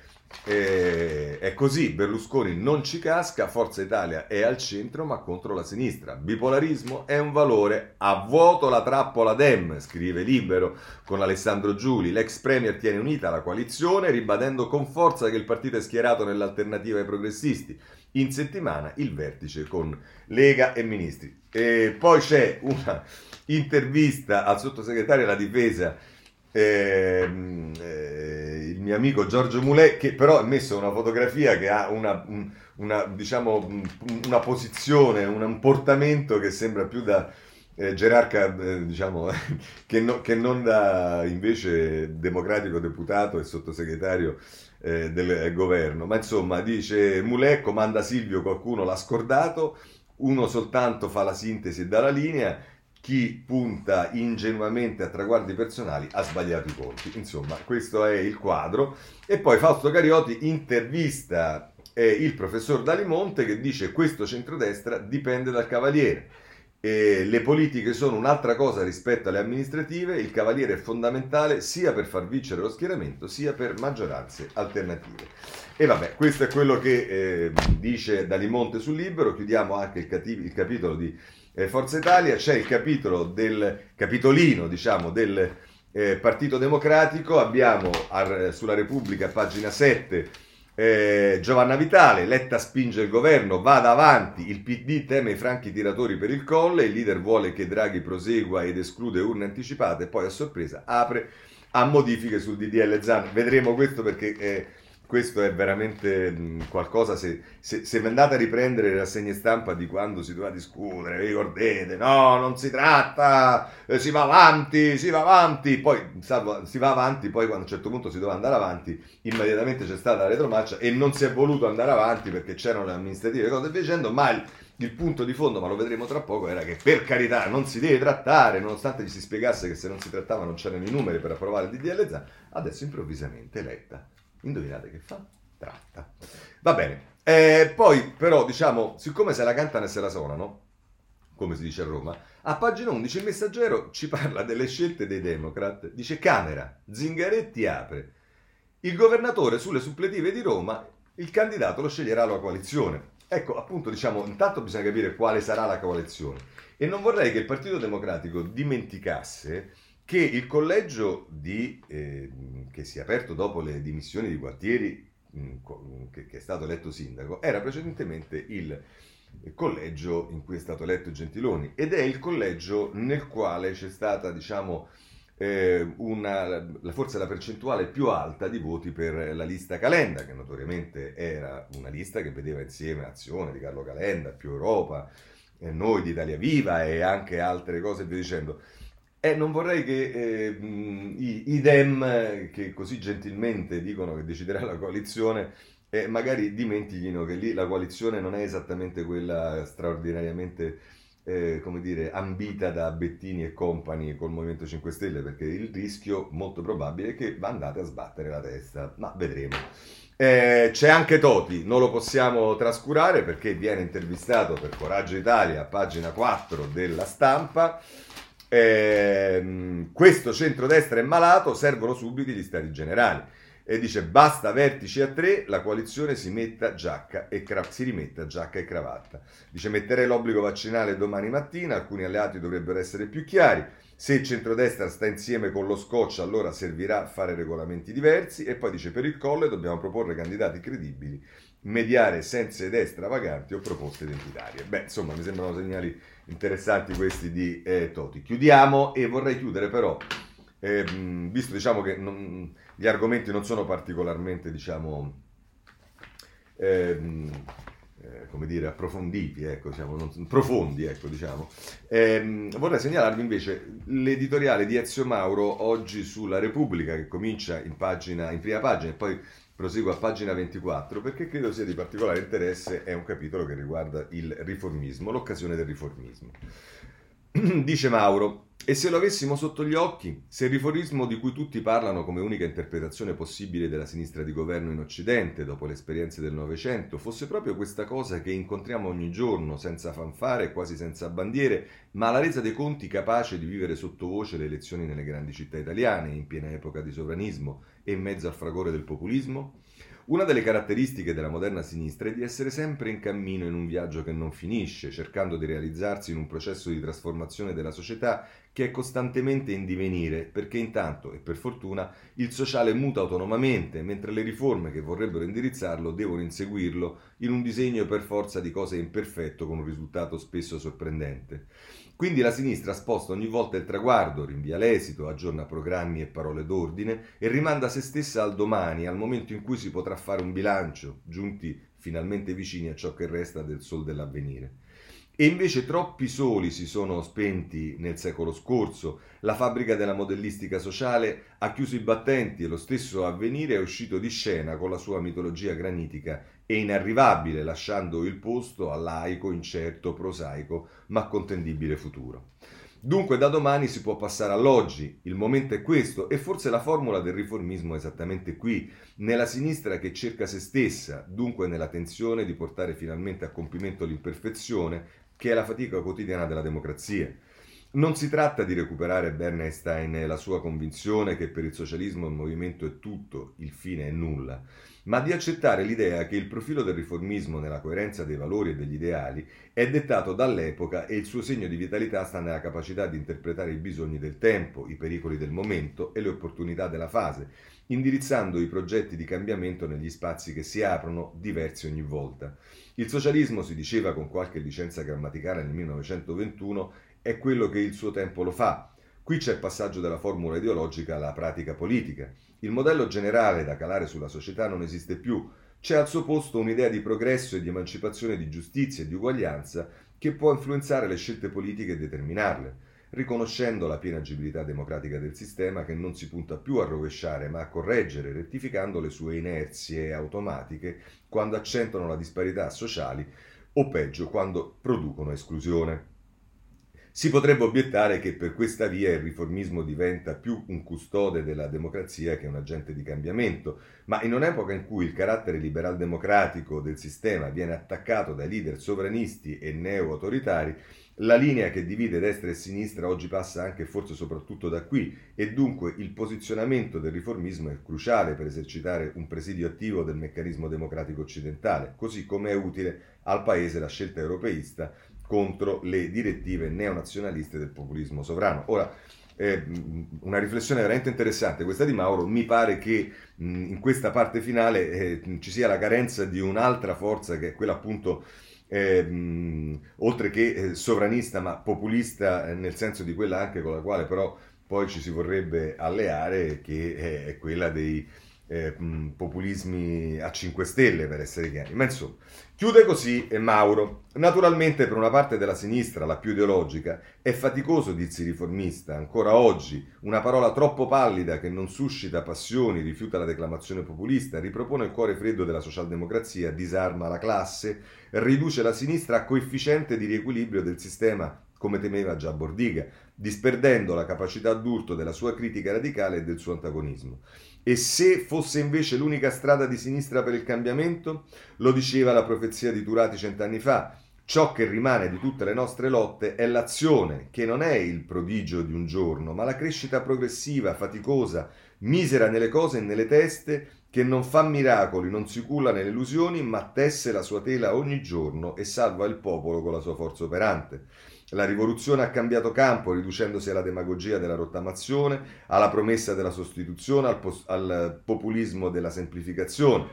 eh, è così, Berlusconi non ci casca, Forza Italia è al centro ma contro la sinistra. Bipolarismo è un valore, a vuoto la trappola Dem, scrive Libero con Alessandro Giuli. L'ex premier tiene unita la coalizione ribadendo con forza che il partito è schierato nell'alternativa ai progressisti. In settimana il vertice con Lega e ministri. E poi c'è una intervista al sottosegretario della difesa eh, eh, il mio amico Giorgio Mulè, che però ha messo una fotografia che ha una, una, diciamo, una posizione, un portamento che sembra più da, eh, gerarca, eh, diciamo, <laughs> che, no, che, non da invece democratico deputato e sottosegretario eh, del governo, ma insomma dice Mulè comanda Silvio, qualcuno l'ha scordato, uno soltanto fa la sintesi e dà la linea, chi punta ingenuamente a traguardi personali ha sbagliato i conti. Insomma, questo è il quadro. E poi Fausto Cariotti intervista eh, il professor Dalimonte che dice questo centrodestra dipende dal Cavaliere. E le politiche sono un'altra cosa rispetto alle amministrative, il Cavaliere è fondamentale sia per far vincere lo schieramento sia per maggioranze alternative. E vabbè, questo è quello che eh, dice Dalimonte sul libro, chiudiamo anche il, cati- il capitolo di Forza Italia, c'è il capitolo del capitolino, diciamo, del eh, Partito Democratico, abbiamo a, sulla Repubblica, pagina 7, eh, Giovanna Vitale, Letta spinge il governo, vada avanti, il PD teme i franchi tiratori per il colle, il leader vuole che Draghi prosegua ed esclude urne anticipate, poi a sorpresa apre a modifiche sul DDL Zan. Vedremo questo perché eh, questo è veramente mm, qualcosa, se, se, se, andate a riprendere le rassegne stampa di quando si doveva discutere, vi ricordate, no, non si tratta, eh, si va avanti, si va avanti, poi salvo, si va avanti, poi quando a un certo punto si doveva andare avanti, immediatamente c'è stata la retromarcia e non si è voluto andare avanti perché c'erano le amministrative cose via dicendo, ma il, il punto di fondo, ma lo vedremo tra poco, era che per carità non si deve trattare, nonostante gli si spiegasse che se non si trattava non c'erano i numeri per approvare il DDL ZAN, adesso improvvisamente eletta Indovinate che fa? Tratta. Va bene. Eh, poi, però, diciamo, siccome se la cantano e se la suonano, come si dice a Roma, a pagina 11 il messaggero ci parla delle scelte dei Democrat. Dice Camera, Zingaretti apre. Il governatore sulle suppletive di Roma, il candidato lo sceglierà la coalizione. Ecco, appunto, diciamo, intanto bisogna capire quale sarà la coalizione. E non vorrei che il Partito Democratico dimenticasse che il collegio di, eh, che si è aperto dopo le dimissioni di Gualtieri, mh, che, che, è stato eletto sindaco, era precedentemente il collegio in cui è stato eletto Gentiloni ed è il collegio nel quale c'è stata, diciamo, eh, una, forse la percentuale più alta di voti per la lista Calenda, che notoriamente era una lista che vedeva insieme Azione di Carlo Calenda, più Europa, eh, noi di Italia Viva e anche altre cose e via dicendo. E non vorrei che eh, i, i, Dem, che così gentilmente dicono che deciderà la coalizione, eh, magari dimentichino che lì la coalizione non è esattamente quella straordinariamente, eh, come dire, ambita da Bettini e compagni col Movimento 5 Stelle, perché il rischio molto probabile è che andate a sbattere la testa, ma vedremo. Eh, c'è anche Toti, non lo possiamo trascurare perché viene intervistato per Coraggio Italia, pagina 4 della stampa eh, questo centrodestra è malato, servono subito gli stati generali. E dice basta vertici a tre, la coalizione si, metta giacca e cra- si rimetta giacca e cravatta. Dice metterei l'obbligo vaccinale domani mattina, alcuni alleati dovrebbero essere più chiari. Se il centrodestra sta insieme con lo scotch, allora servirà fare regolamenti diversi. E poi dice per il colle dobbiamo proporre candidati credibili, mediare senza ed stravaganti o proposte identitarie. Beh, insomma, mi sembrano segnali interessanti questi di eh, Toti. Chiudiamo e vorrei chiudere però, eh, visto diciamo, che non, gli argomenti non sono particolarmente diciamo, ehm, eh, come dire, approfonditi, ecco, diciamo, non, profondi, ecco, diciamo. Eh, vorrei segnalarvi invece l'editoriale di Ezio Mauro oggi sulla Repubblica che comincia in, pagina, in prima pagina e poi Proseguo a pagina 24 perché credo sia di particolare interesse, è un capitolo che riguarda il riformismo, l'occasione del riformismo. <clears throat> Dice Mauro, e se lo avessimo sotto gli occhi, se il riformismo di cui tutti parlano come unica interpretazione possibile della sinistra di governo in Occidente, dopo le esperienze del Novecento, fosse proprio questa cosa che incontriamo ogni giorno, senza fanfare quasi senza bandiere, ma alla resa dei conti capace di vivere sottovoce le elezioni nelle grandi città italiane, in piena epoca di sovranismo e in mezzo al fragore del populismo? Una delle caratteristiche della moderna sinistra è di essere sempre in cammino in un viaggio che non finisce, cercando di realizzarsi in un processo di trasformazione della società che è costantemente in divenire, perché intanto, e per fortuna, il sociale muta autonomamente, mentre le riforme che vorrebbero indirizzarlo devono inseguirlo in un disegno per forza di cose imperfetto con un risultato spesso sorprendente. Quindi la sinistra sposta ogni volta il traguardo, rinvia l'esito, aggiorna programmi e parole d'ordine e rimanda se stessa al domani, al momento in cui si potrà fare un bilancio, giunti finalmente vicini a ciò che resta del sol dell'avvenire. E invece troppi soli si sono spenti nel secolo scorso, la fabbrica della modellistica sociale ha chiuso i battenti e lo stesso avvenire è uscito di scena con la sua mitologia granitica e inarrivabile, lasciando il posto al laico, incerto, prosaico, ma contendibile futuro. Dunque da domani si può passare all'oggi, il momento è questo e forse la formula del riformismo è esattamente qui, nella sinistra che cerca se stessa, dunque nella tensione di portare finalmente a compimento l'imperfezione, che è la fatica quotidiana della democrazia. Non si tratta di recuperare Bernstein e la sua convinzione che per il socialismo il movimento è tutto, il fine è nulla ma di accettare l'idea che il profilo del riformismo nella coerenza dei valori e degli ideali è dettato dall'epoca e il suo segno di vitalità sta nella capacità di interpretare i bisogni del tempo, i pericoli del momento e le opportunità della fase, indirizzando i progetti di cambiamento negli spazi che si aprono, diversi ogni volta. Il socialismo, si diceva con qualche licenza grammaticale nel 1921, è quello che il suo tempo lo fa. Qui c'è il passaggio dalla formula ideologica alla pratica politica. Il modello generale da calare sulla società non esiste più, c'è al suo posto un'idea di progresso e di emancipazione, di giustizia e di uguaglianza che può influenzare le scelte politiche e determinarle, riconoscendo la piena agibilità democratica del sistema che non si punta più a rovesciare ma a correggere, rettificando le sue inerzie automatiche quando accentuano la disparità sociali o peggio quando producono esclusione. Si potrebbe obiettare che per questa via il riformismo diventa più un custode della democrazia che un agente di cambiamento, ma in un'epoca in cui il carattere liberal-democratico del sistema viene attaccato dai leader sovranisti e neo-autoritari, la linea che divide destra e sinistra oggi passa anche e forse soprattutto da qui. E dunque il posizionamento del riformismo è cruciale per esercitare un presidio attivo del meccanismo democratico occidentale, così come è utile al Paese la scelta europeista contro le direttive neonazionaliste del populismo sovrano. Ora, eh, una riflessione veramente interessante questa di Mauro, mi pare che mh, in questa parte finale eh, ci sia la carenza di un'altra forza che è quella appunto eh, mh, oltre che eh, sovranista ma populista eh, nel senso di quella anche con la quale però poi ci si vorrebbe alleare che è quella dei eh, populismi a 5 stelle per essere chiari. Ma insomma, chiude così Mauro. Naturalmente per una parte della sinistra, la più ideologica, è faticoso dirsi riformista, ancora oggi, una parola troppo pallida che non suscita passioni, rifiuta la declamazione populista, ripropone il cuore freddo della socialdemocrazia, disarma la classe, riduce la sinistra a coefficiente di riequilibrio del sistema come temeva già Bordiga, disperdendo la capacità d'urto della sua critica radicale e del suo antagonismo. E se fosse invece l'unica strada di sinistra per il cambiamento? Lo diceva la profezia di Turati cent'anni fa. Ciò che rimane di tutte le nostre lotte è l'azione, che non è il prodigio di un giorno, ma la crescita progressiva, faticosa, misera nelle cose e nelle teste, che non fa miracoli, non si culla nelle illusioni, ma tesse la sua tela ogni giorno e salva il popolo con la sua forza operante. La rivoluzione ha cambiato campo, riducendosi alla demagogia della rottamazione, alla promessa della sostituzione, al, pos- al populismo della semplificazione,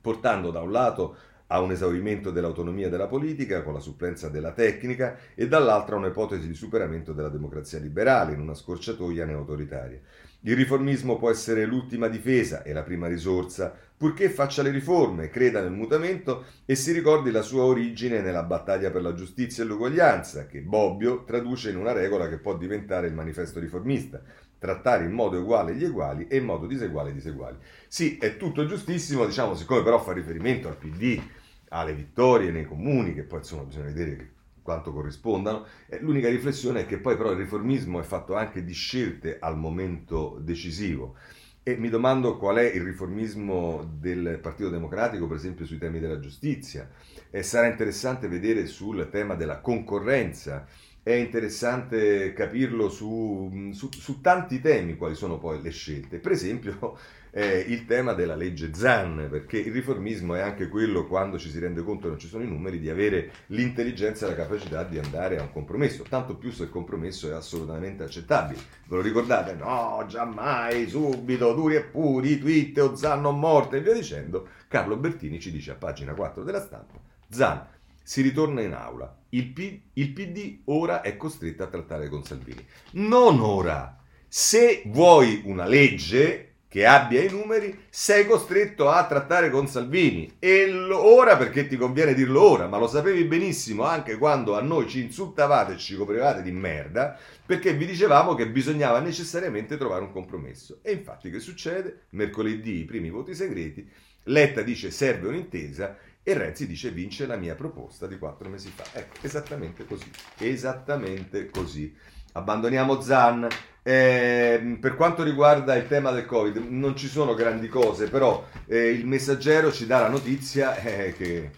portando da un lato a un esaurimento dell'autonomia della politica con la supplenza della tecnica e dall'altro a un'ipotesi di superamento della democrazia liberale in una scorciatoia neautoritaria. Il riformismo può essere l'ultima difesa e la prima risorsa, purché faccia le riforme, creda nel mutamento e si ricordi la sua origine nella battaglia per la giustizia e l'uguaglianza, che Bobbio traduce in una regola che può diventare il manifesto riformista, trattare in modo uguale gli uguali e in modo diseguale i diseguali. Sì, è tutto giustissimo, diciamo, siccome però fa riferimento al PD, alle vittorie nei comuni, che poi insomma bisogna vedere quanto corrispondano. Eh, l'unica riflessione è che poi però il riformismo è fatto anche di scelte al momento decisivo. E mi domando qual è il riformismo del Partito Democratico, per esempio, sui temi della giustizia. E sarà interessante vedere sul tema della concorrenza. È interessante capirlo su, su, su tanti temi quali sono poi le scelte. Per esempio, eh, il tema della legge Zan, perché il riformismo è anche quello, quando ci si rende conto che non ci sono i numeri, di avere l'intelligenza e la capacità di andare a un compromesso, tanto più se il compromesso è assolutamente accettabile. Ve lo ricordate? No, giammai, subito, duri e puri, tweet o Zan non morte e via dicendo. Carlo Bertini ci dice a pagina 4 della stampa, Zan si ritorna in aula. Il, P- il, PD ora è costretto a trattare con Salvini. Non ora. Se vuoi una legge, che abbia i numeri, sei costretto a trattare con Salvini. E ora perché ti conviene dirlo ora, ma lo sapevi benissimo anche quando a noi ci insultavate e ci coprivate di merda, perché vi dicevamo che bisognava necessariamente trovare un compromesso. E infatti che succede? Mercoledì i primi voti segreti, Letta dice serve un'intesa e Renzi dice vince la mia proposta di quattro mesi fa. Ecco, esattamente così, esattamente così. Abbandoniamo Zan, eh, per quanto riguarda il tema del Covid, non ci sono grandi cose, però eh, il messaggero ci dà la notizia eh, che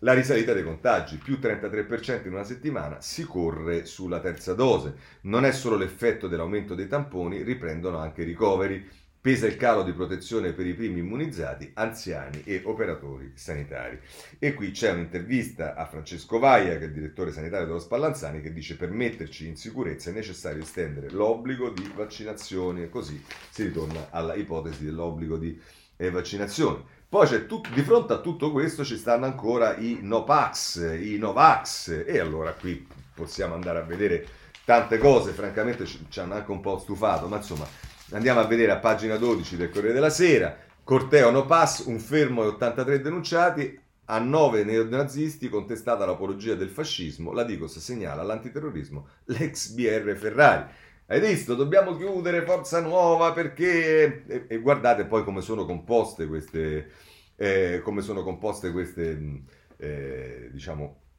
la risalita dei contagi, più 33% in una settimana, si corre sulla terza dose. Non è solo l'effetto dell'aumento dei tamponi, riprendono anche i ricoveri. Pesa il calo di protezione per i primi immunizzati, anziani e operatori sanitari. E qui c'è un'intervista a Francesco Vaia, che è il direttore sanitario dello Spallanzani, che dice per metterci in sicurezza è necessario estendere l'obbligo di vaccinazione così si ritorna alla ipotesi dell'obbligo di eh, vaccinazione. Poi c'è tutto, di fronte a tutto questo ci stanno ancora i Nopax, i Novax e allora qui possiamo andare a vedere tante cose, francamente ci hanno anche un po' stufato, ma insomma Andiamo a vedere a pagina 12 del Corriere della Sera. Corteo no pass, un fermo e 83 denunciati. A 9 neonazisti contestata l'apologia del fascismo. La Digos segnala l'antiterrorismo l'ex BR Ferrari. Hai visto? Dobbiamo chiudere Forza Nuova perché... E, e guardate poi come sono composte queste... Eh, come sono composte queste... Eh, diciamo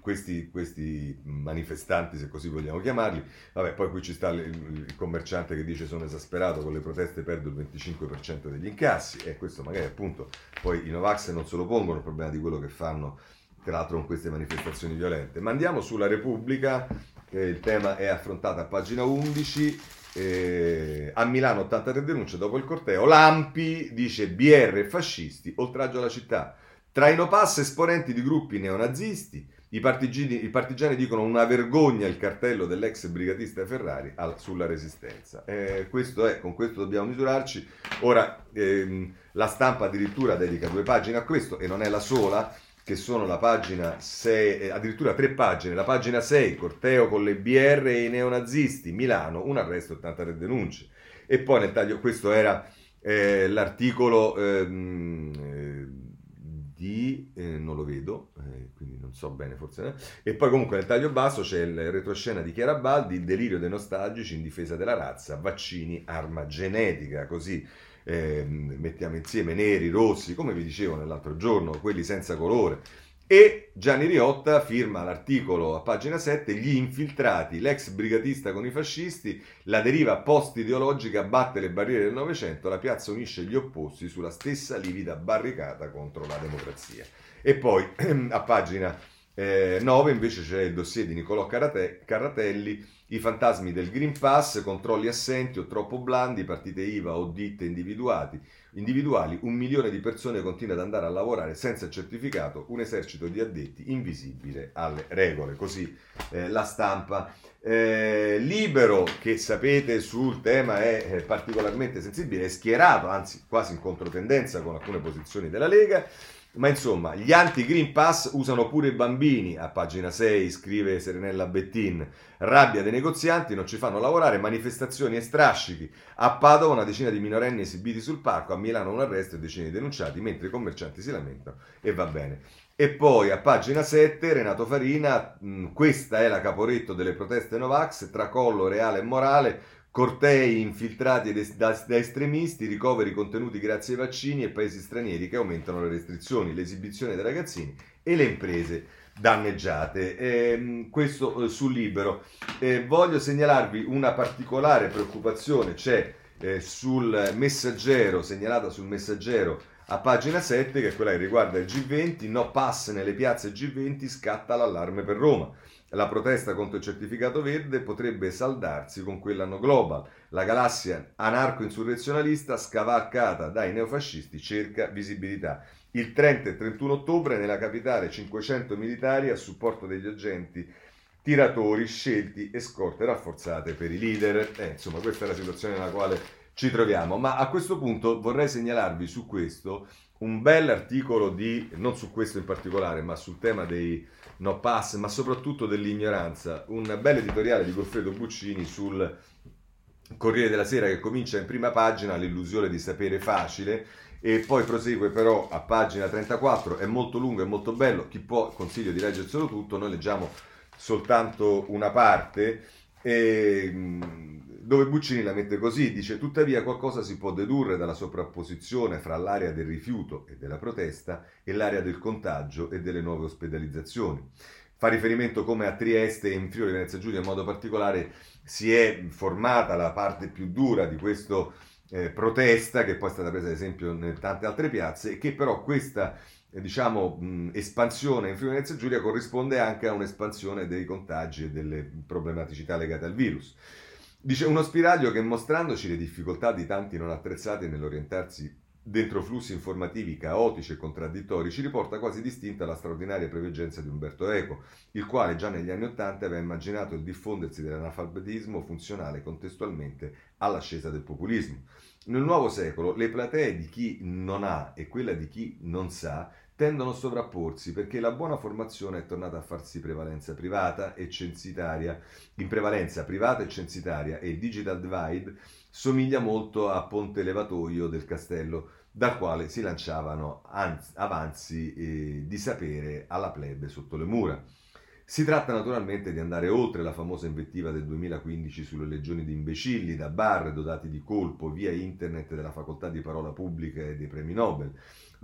questi, questi, manifestanti, se così vogliamo chiamarli. Vabbè, poi qui ci sta il, commerciante che dice sono esasperato, con le proteste perdo il 25% degli incassi e questo magari appunto poi i Novax non se lo pongono il problema di quello che fanno tra l'altro con queste manifestazioni violente. Ma andiamo sulla Repubblica, eh, il tema è affrontato a pagina 11. Eh, a Milano 83 denunce dopo il corteo. Lampi dice BR fascisti, oltraggio alla città. Tra i no pass esponenti di gruppi neonazisti, i partigiani, i partigiani, dicono una vergogna il cartello dell'ex brigatista Ferrari al, sulla resistenza. Eh, questo è, con questo dobbiamo misurarci. Ora ehm, la stampa addirittura dedica due pagine a questo e non è la sola, che sono la pagina 6, eh, addirittura tre pagine. La pagina 6, corteo con le BR e i neonazisti, Milano, un arresto, 83 denunce. E poi nel taglio, questo era eh, l'articolo... Ehm, eh, di, eh, non lo vedo, eh, quindi non so bene forse, eh. e poi comunque nel taglio basso c'è il retroscena di Chiara Baldi, il delirio dei nostalgici in difesa della razza, vaccini, arma genetica, così eh, mettiamo insieme neri, rossi, come vi dicevo nell'altro giorno, quelli senza colore, e Gianni Riotta firma l'articolo a pagina 7, gli infiltrati, l'ex brigatista con i fascisti, la deriva post-ideologica batte le barriere del Novecento, la piazza unisce gli opposti sulla stessa livida barricata contro la democrazia. E poi <clears throat> a pagina eh, 9 invece c'è il dossier di Niccolò Carate- Carratelli, i fantasmi del Green Pass, controlli assenti o troppo blandi, partite IVA o ditte individuati individuali, un milione di persone continua ad andare a lavorare senza certificato, un esercito di addetti invisibile alle regole. Così eh, la stampa. Eh, libero, che sapete sul tema è particolarmente sensibile, è schierato, anzi quasi in controtendenza con alcune posizioni della Lega. Ma insomma, gli anti-Green Pass usano pure i bambini, a pagina 6 scrive Serenella Bettin. Rabbia dei negozianti, non ci fanno lavorare, manifestazioni e strascichi. A Padova una decina di minorenni esibiti sul parco, a Milano un arresto e decine di denunciati, mentre i commercianti si lamentano e va bene. E poi a pagina 7 Renato Farina, mh, questa è la caporetto delle proteste Novax, tracollo reale e morale, cortei infiltrati da, estremisti, ricoveri contenuti grazie ai vaccini e paesi stranieri che aumentano le restrizioni, l'esibizione dei ragazzini e le imprese danneggiate. Eh, questo eh, sul libero. Eh, voglio segnalarvi una particolare preoccupazione, c'è eh, sul messaggero, segnalata sul messaggero a pagina 7, che è quella che riguarda il G20, no pass nelle piazze G20, scatta l'allarme per Roma. La protesta contro il certificato verde potrebbe saldarsi con quella no global. La galassia anarco-insurrezionalista scavalcata dai neofascisti cerca visibilità. Il 30 e 31 ottobre nella capitale 500 militari a supporto degli agenti tiratori scelti e scorte rafforzate per i leader. Eh, insomma, questa è la situazione nella quale ci troviamo. Ma a questo punto vorrei segnalarvi su questo un bel articolo di, non su questo in particolare, ma sul tema dei no pass, ma soprattutto dell'ignoranza. Un bel editoriale di Goffredo Buccini sul Corriere della Sera che comincia in prima pagina l'illusione di sapere facile e poi prosegue però a pagina 34, è molto lungo e molto bello, chi può consiglio di leggerselo tutto, noi leggiamo soltanto una parte e, dove Buccini la mette così, dice tuttavia qualcosa si può dedurre dalla sovrapposizione fra l'area del rifiuto e della protesta e l'area del contagio e delle nuove ospedalizzazioni. Fa riferimento come a Trieste e in Friuli Venezia Giulia in modo particolare si è formata la parte più dura di questa eh, protesta, che poi è stata presa ad esempio in tante altre piazze, e che però questa eh, diciamo, mh, espansione in Friuli Venezia Giulia corrisponde anche a un'espansione dei contagi e delle problematicità legate al virus. Dice uno spiraglio che mostrandoci le difficoltà di tanti non attrezzati nell'orientarsi dentro flussi informativi caotici e contraddittori, ci riporta quasi distinta la straordinaria preveggenza di Umberto Eco, il quale già negli anni Ottanta aveva immaginato il diffondersi dell'analfabetismo funzionale contestualmente all'ascesa del populismo. Nel nuovo secolo le platee di chi non ha e quella di chi non sa tendono a sovrapporsi perché la buona formazione è tornata a farsi prevalenza privata e censitaria, in prevalenza privata e censitaria e il digital divide somiglia molto a ponte levatoio del castello dal quale si lanciavano avanzi eh, di sapere alla plebe sotto le mura. Si tratta naturalmente di andare oltre la famosa invettiva del 2015 sulle legioni di imbecilli da bar dotati di colpo via internet della facoltà di parola pubblica e dei premi Nobel.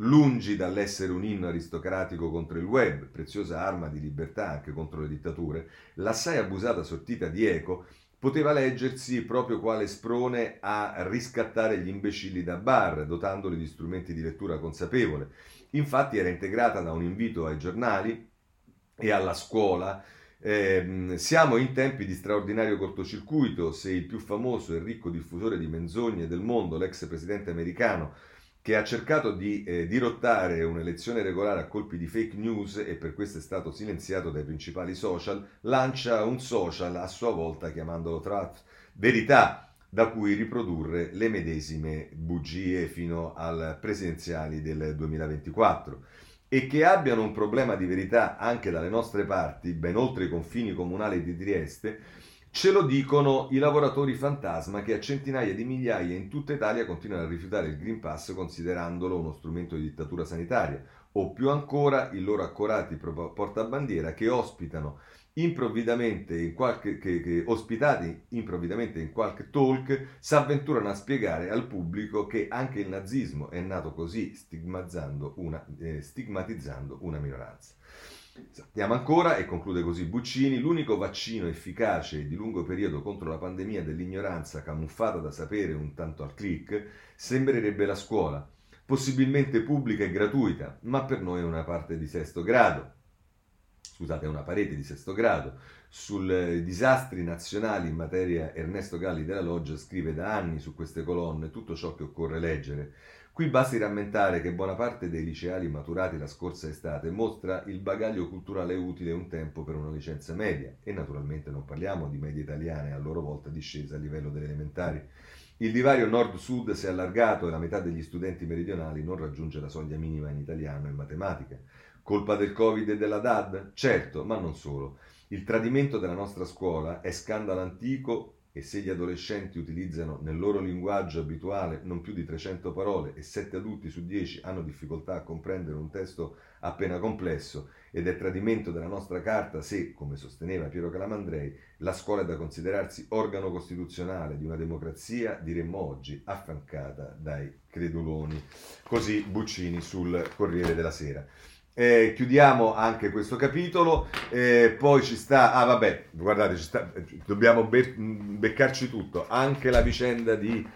Lungi dall'essere un inno aristocratico contro il web, preziosa arma di libertà anche contro le dittature, l'assai abusata sortita di Eco poteva leggersi proprio quale sprone a riscattare gli imbecilli da bar, dotandoli di strumenti di lettura consapevole. Infatti era integrata da un invito ai giornali e alla scuola. Eh, siamo in tempi di straordinario cortocircuito se il più famoso e ricco diffusore di menzogne del mondo, l'ex presidente americano, che ha cercato di eh, dirottare un'elezione regolare a colpi di fake news e per questo è stato silenziato dai principali social, lancia un social a sua volta chiamandolo Trat Verità, da cui riprodurre le medesime bugie fino al presidenziali del 2024 e che abbiano un problema di verità anche dalle nostre parti, ben oltre i confini comunali di Trieste, ce lo dicono i lavoratori fantasma che a centinaia di migliaia in tutta Italia continuano a rifiutare il Green Pass considerandolo uno strumento di dittatura sanitaria, o più ancora i loro accorati portabandiera che ospitano improvvidamente in qualche, che, che, ospitati improvvidamente in qualche talk, si avventurano a spiegare al pubblico che anche il nazismo è nato così, stigmatizzando una, eh, stigmatizzando una minoranza. Sappiamo ancora, e conclude così Buccini, l'unico vaccino efficace di lungo periodo contro la pandemia dell'ignoranza camuffata da sapere un tanto al click sembrerebbe la scuola, possibilmente pubblica e gratuita, ma per noi è una parte di sesto grado. Scusate, una parete di sesto grado, sui disastri nazionali in materia Ernesto Galli della Loggia scrive da anni su queste colonne tutto ciò che occorre leggere. Qui basti rammentare che buona parte dei liceali maturati la scorsa estate mostra il bagaglio culturale utile un tempo per una licenza media e naturalmente non parliamo di medie italiane a loro volta discesa a livello delle elementari. Il divario nord-sud si è allargato e la metà degli studenti meridionali non raggiunge la soglia minima in italiano e matematica. Colpa del Covid e della DAD? Certo, ma non solo. Il tradimento della nostra scuola è scandalo antico e se gli adolescenti utilizzano nel loro linguaggio abituale non più di 300 parole e 7 adulti su 10 hanno difficoltà a comprendere un testo appena complesso ed è tradimento della nostra carta se, come sosteneva Piero Calamandrei, la scuola è da considerarsi organo costituzionale di una democrazia, diremmo oggi, affancata dai creduloni. Così Buccini sul Corriere della Sera. Eh, chiudiamo anche questo capitolo, eh, poi ci sta, ah vabbè, guardate, sta, dobbiamo be- beccarci tutto, anche la vicenda di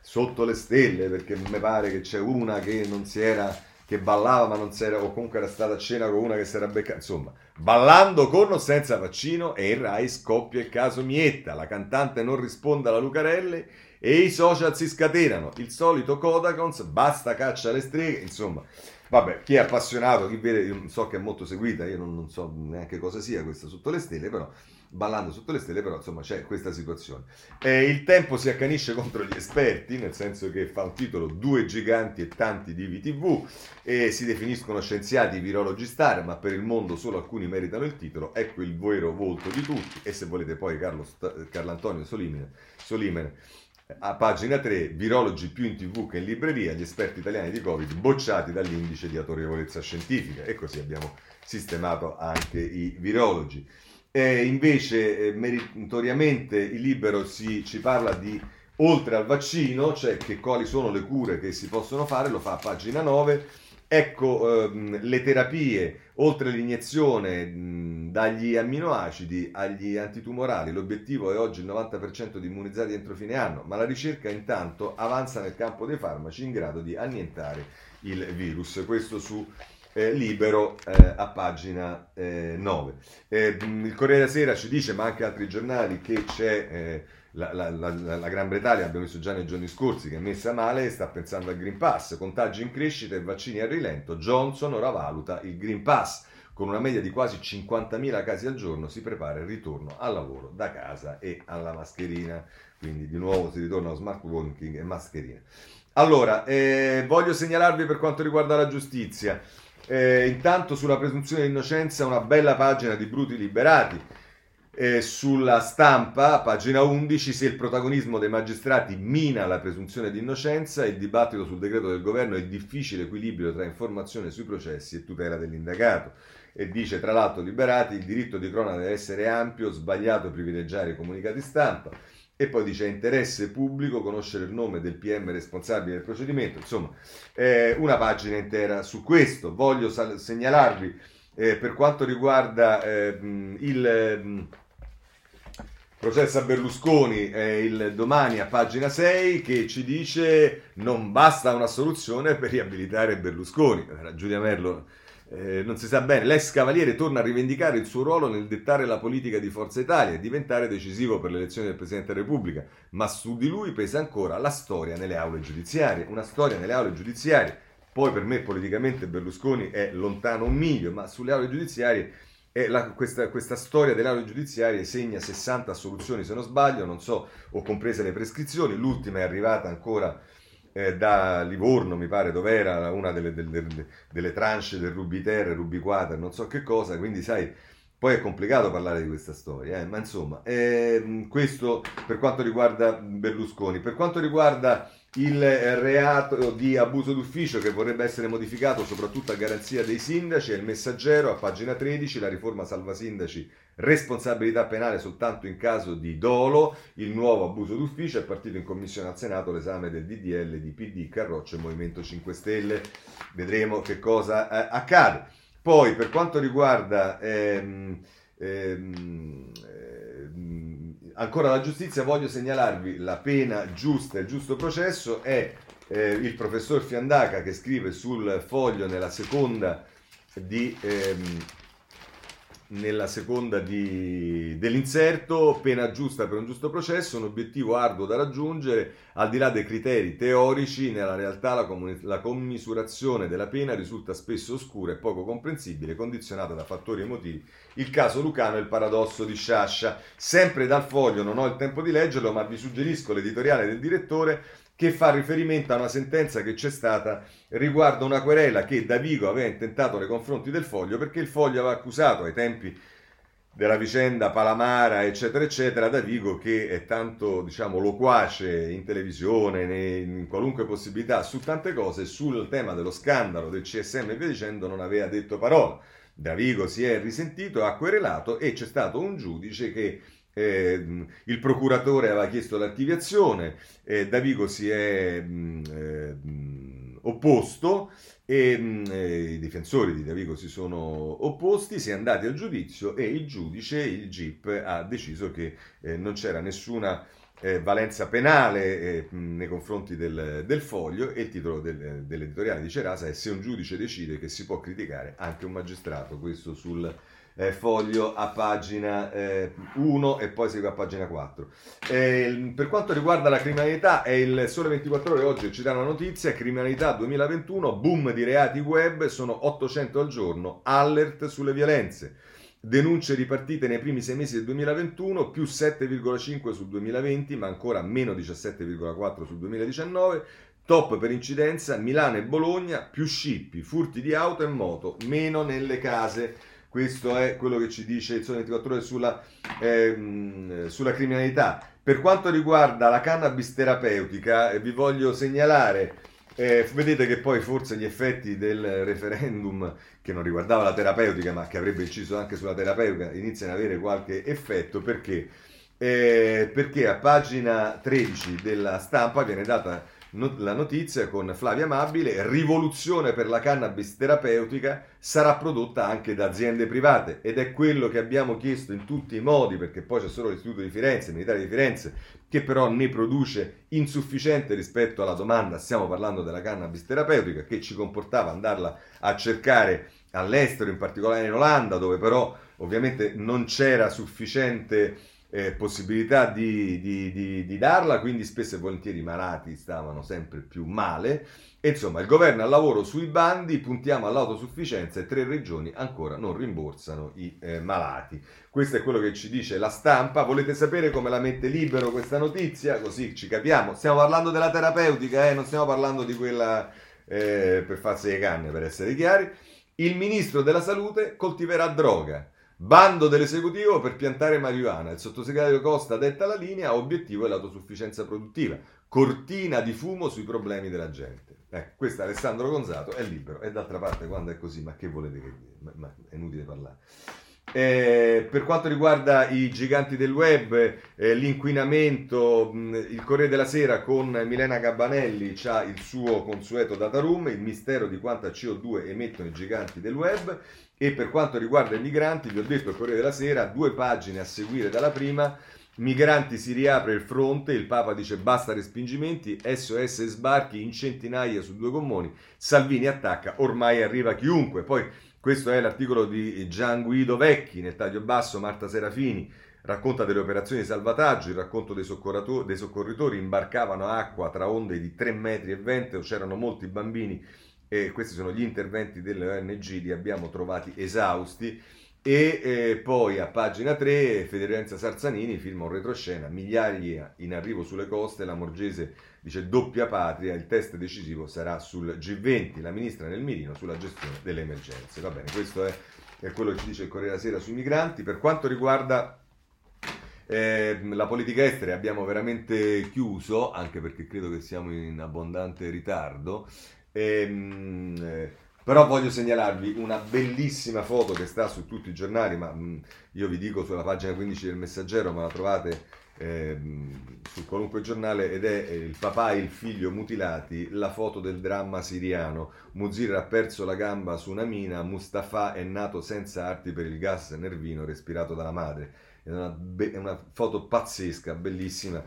Sotto le Stelle, perché mi pare che c'è una che non si era, che ballava ma non si era, o comunque era stata a cena con una che si era beccata, insomma, ballando con o senza vaccino e in Rai scoppia il caso Mietta, la cantante non risponde alla Lucarelli e i social si scatenano, il solito Codacons, basta caccia alle streghe, insomma... Vabbè, chi è appassionato, chi vede, so che è molto seguita, io non, non so neanche cosa sia questa sotto le stelle, però ballando sotto le stelle, però insomma c'è questa situazione. Eh, il tempo si accanisce <laughs> contro gli esperti, nel senso che fa un titolo Due giganti e tanti di VTV e si definiscono scienziati virologi star, ma per il mondo solo alcuni meritano il titolo. Ecco il vero volto di tutti e se volete poi Carlo, Carlo Antonio Solimene, Solimene a pagina 3, virologi più in tv che in libreria, gli esperti italiani di Covid bocciati dall'indice di autorevolezza scientifica e così abbiamo sistemato anche i virologi. E invece, eh, meritoriamente, il libero si, ci parla di oltre al vaccino, cioè che quali sono le cure che si possono fare, lo fa a pagina 9. Ecco ehm, le terapie, oltre l'iniezione mh, dagli amminoacidi agli antitumorali, l'obiettivo è oggi il 90% di immunizzati entro fine anno, ma la ricerca intanto avanza nel campo dei farmaci in grado di annientare il virus. Questo su eh, libero eh, a pagina eh, 9. Eh, il Corriere della Sera ci dice, ma anche altri giornali, che c'è eh, la, la, la, Gran Bretagna, abbiamo visto già nei giorni scorsi, che è messa male e sta pensando al Green Pass, contagi in crescita e vaccini a rilento. Johnson ora valuta il Green Pass. Con una media di quasi 50.000 casi al giorno si prepara il ritorno al lavoro da casa e alla mascherina. Quindi di nuovo si ritorna allo smart working e mascherina. Allora, eh, voglio segnalarvi per quanto riguarda la giustizia. Eh, intanto sulla presunzione di innocenza una bella pagina di Bruti Liberati. Eh, sulla stampa, pagina 11, se il protagonismo dei magistrati mina la presunzione di innocenza, il dibattito sul decreto del governo è il difficile equilibrio tra informazione sui processi e tutela dell'indagato. E dice tra l'altro Liberati, il diritto di cronaca deve essere ampio, sbagliato privilegiare i comunicati stampa. E poi dice interesse pubblico, conoscere il nome del PM responsabile del procedimento, insomma eh, una pagina intera su questo. Voglio sal- segnalarvi eh, per quanto riguarda eh, il processo a Berlusconi, il domani a pagina 6 che ci dice non basta una soluzione per riabilitare Berlusconi. Giulia Merlo eh, non si sa bene, l'ex cavaliere torna a rivendicare il suo ruolo nel dettare la politica di Forza Italia e diventare decisivo per l'elezione del Presidente della Repubblica, ma su di lui pesa ancora la storia nelle aule giudiziarie, una storia nelle aule giudiziarie, poi per me politicamente Berlusconi è lontano un miglio, ma sulle aule giudiziarie la, questa, questa, storia delle aule giudiziarie segna 60 assoluzioni se non sbaglio, non so, ho comprese le prescrizioni, l'ultima è arrivata ancora eh, da Livorno, mi pare, dove era una delle, delle, delle tranche del Rubiter, Rubiquater, non so che cosa, quindi sai, poi è complicato parlare di questa storia, eh, ma insomma, eh, questo per quanto riguarda Berlusconi. Per quanto riguarda il reato di abuso d'ufficio che vorrebbe essere modificato soprattutto a garanzia dei sindaci, è il messaggero a pagina 13, la riforma salva sindaci responsabilità penale soltanto in caso di dolo, il nuovo abuso d'ufficio, è partito in commissione al Senato l'esame del DDL di PD, Carroccio e Movimento 5 Stelle, vedremo che cosa eh, accade. Poi per quanto riguarda ehm, ehm, ehm, ancora la giustizia, voglio segnalarvi la pena giusta e il giusto processo, è eh, il professor Fiandaca che scrive sul foglio nella seconda di ehm, nella seconda di, dell'inserto, pena giusta per un giusto processo, un obiettivo arduo da raggiungere, al di là dei criteri teorici, nella realtà la, comuni- la commisurazione della pena risulta spesso oscura e poco comprensibile, condizionata da fattori emotivi. Il caso Lucano è il paradosso di Sciascia. Sempre dal foglio, non ho il tempo di leggerlo, ma vi suggerisco l'editoriale del direttore che fa riferimento a una sentenza che c'è stata riguardo una querela che Davigo aveva intentato nei confronti del Foglio perché il Foglio aveva accusato ai tempi della vicenda Palamara, eccetera, eccetera, Davigo che è tanto, diciamo, loquace in televisione, in qualunque possibilità, su tante cose, sul tema dello scandalo del CSM e via dicendo, non aveva detto parola. Davigo si è risentito, ha querelato e c'è stato un giudice che eh, il procuratore aveva chiesto l'archiviazione, eh, Davigo si è mh, eh, opposto e mh, i difensori di Davigo si sono opposti, si è andati al giudizio e il giudice, il GIP, ha deciso che eh, non c'era nessuna eh, valenza penale eh, nei confronti del, del, foglio e il titolo del, dell'editoriale di Cerasa è se un giudice decide che si può criticare anche un magistrato, questo sul eh, foglio a pagina 1 eh, e poi segue a pagina 4. Eh, per quanto riguarda la criminalità, è il Sole 24 Ore oggi ci dà una notizia, criminalità 2021, boom di reati web, sono 800 al giorno, alert sulle violenze. denunce ripartite nei primi sei mesi del 2021, più 7,5 sul 2020, ma ancora meno 17,4 sul 2019. Top per incidenza Milano e Bologna, più scippi, furti di auto e moto, meno nelle case. Questo è quello che ci dice il Sole 24 Ore sulla, ehm, sulla criminalità. Per quanto riguarda la cannabis terapeutica, eh, vi voglio segnalare eh, vedete che poi forse gli effetti del referendum, che non riguardava la terapeutica, ma che avrebbe inciso anche sulla terapeutica, iniziano ad avere qualche effetto perché, eh, perché a pagina 13 della stampa viene data la notizia con Flavia Amabile, rivoluzione per la cannabis terapeutica sarà prodotta anche da aziende private. Ed è quello che abbiamo chiesto in tutti i modi perché poi c'è solo l'Istituto di Firenze, il Militare di Firenze, che però ne produce insufficiente rispetto alla domanda, stiamo parlando della cannabis terapeutica che ci comportava andarla a cercare all'estero, in particolare in Olanda, dove però ovviamente non c'era sufficiente eh, possibilità di, di, di, di, darla, quindi spesso e volentieri i malati stavano sempre più male. E insomma, il governo al lavoro sui bandi, puntiamo all'autosufficienza e tre regioni ancora non rimborsano i eh, malati. Questo è quello che ci dice la stampa. Volete sapere come la mette libero questa notizia? Così ci capiamo. Stiamo parlando della terapeutica, eh? non stiamo parlando di quella eh, per farsi le canne, per essere chiari. Il ministro della salute coltiverà droga. Bando dell'esecutivo per piantare marijuana. Il sottosegretario Costa detta la linea, obiettivo è l'autosufficienza produttiva. Cortina di fumo sui problemi della gente. Ecco, questo Alessandro Gonzato, è libero. E d'altra parte, quando è così, ma che volete che dire? Ma, ma è inutile parlare. Eh, per quanto riguarda i giganti del web, eh, l'inquinamento, mh, il Corriere della Sera con Milena Gabbanelli ha il suo consueto data room, il mistero di quanta CO2 emettono i giganti del web. E per quanto riguarda i migranti, vi ho detto il Corriere della Sera, due pagine a seguire dalla prima. Migranti si riapre il fronte, il Papa dice basta respingimenti, SOS sbarchi in centinaia su due gommoni, Salvini attacca, ormai arriva chiunque. Poi questo è l'articolo di Gian Guido Vecchi nel taglio basso, Marta Serafini racconta delle operazioni di salvataggio, il racconto dei, dei soccorritori imbarcavano acqua tra onde di 3 metri e 20, c'erano molti bambini e questi sono gli interventi delle ONG, li abbiamo trovati esausti. E eh, poi a pagina 3 Federica Sarzanini firma un retroscena, migliaia in arrivo sulle coste, la Morgese dice doppia patria, il test decisivo sarà sul G20, la ministra nel mirino sulla gestione delle emergenze. Va bene, questo è, è quello che ci dice il Corriere Sera sui migranti. Per quanto riguarda eh, la politica estera abbiamo veramente chiuso, anche perché credo che siamo in abbondante ritardo. Ehm, eh, però voglio segnalarvi una bellissima foto che sta su tutti i giornali, ma mh, mm, io vi dico sulla pagina 15 del Messaggero, ma la trovate eh, su qualunque giornale ed è eh, il papà e il figlio mutilati, la foto del dramma siriano. Muzir ha perso la gamba su una mina, Mustafa è nato senza arti per il gas nervino respirato dalla madre. È una, be- è una foto pazzesca, bellissima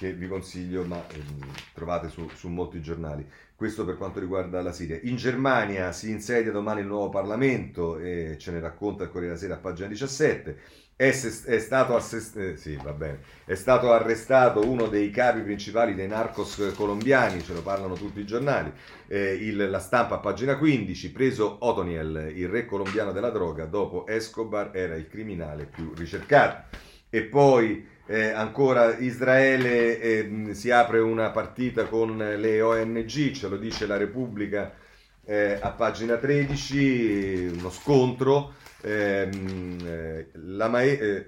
che vi consiglio, ma ehm, trovate su, su, molti giornali. Questo per quanto riguarda la Siria. In Germania si insedia domani il nuovo Parlamento e ce ne racconta il Corriere della Sera a pagina 17. È, è, stato assest- eh, sì, è, stato arrestato uno dei capi principali dei narcos colombiani, ce lo parlano tutti i giornali. Eh, il, la stampa a pagina 15, preso Otoniel, il re colombiano della droga, dopo Escobar era il criminale più ricercato. E poi eh, ancora Israele eh, si apre una partita con le ONG, ce lo dice la Repubblica eh, a pagina 13, uno scontro. Ehm, eh, la Mae- eh,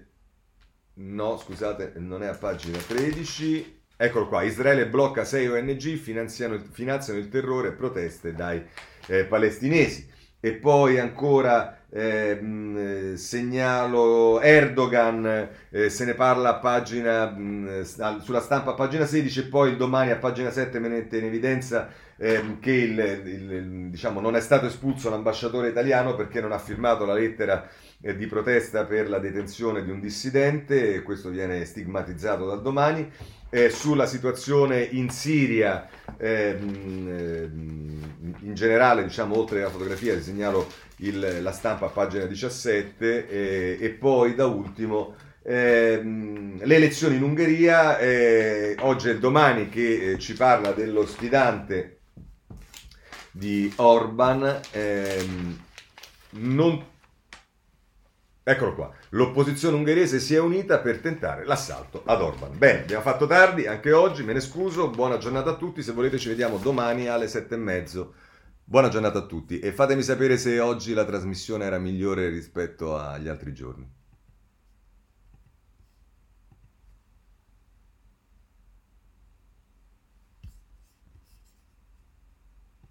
no, scusate, non è a pagina 13. Eccolo qua, Israele blocca 6 ONG, finanziano, finanziano il terrore e proteste dai eh, palestinesi. E poi ancora eh, segnalo Erdogan, eh, se ne parla a pagina, mh, sulla stampa a pagina 16 e poi domani a pagina 7 mette in evidenza eh, che il, il, diciamo, non è stato espulso l'ambasciatore italiano perché non ha firmato la lettera eh, di protesta per la detenzione di un dissidente e questo viene stigmatizzato da domani. Eh, sulla situazione in Siria, ehm, ehm, in generale, diciamo, oltre alla fotografia, vi segnalo il, la stampa a pagina 17 eh, e poi da ultimo ehm, le elezioni in Ungheria, eh, oggi e domani che eh, ci parla dello sfidante di Orban, ehm, non Eccolo qua, l'opposizione ungherese si è unita per tentare l'assalto ad Orban. Bene, abbiamo fatto tardi anche oggi, me ne scuso, buona giornata a tutti, se volete ci vediamo domani alle sette e mezzo. Buona giornata a tutti e fatemi sapere se oggi la trasmissione era migliore rispetto agli altri giorni.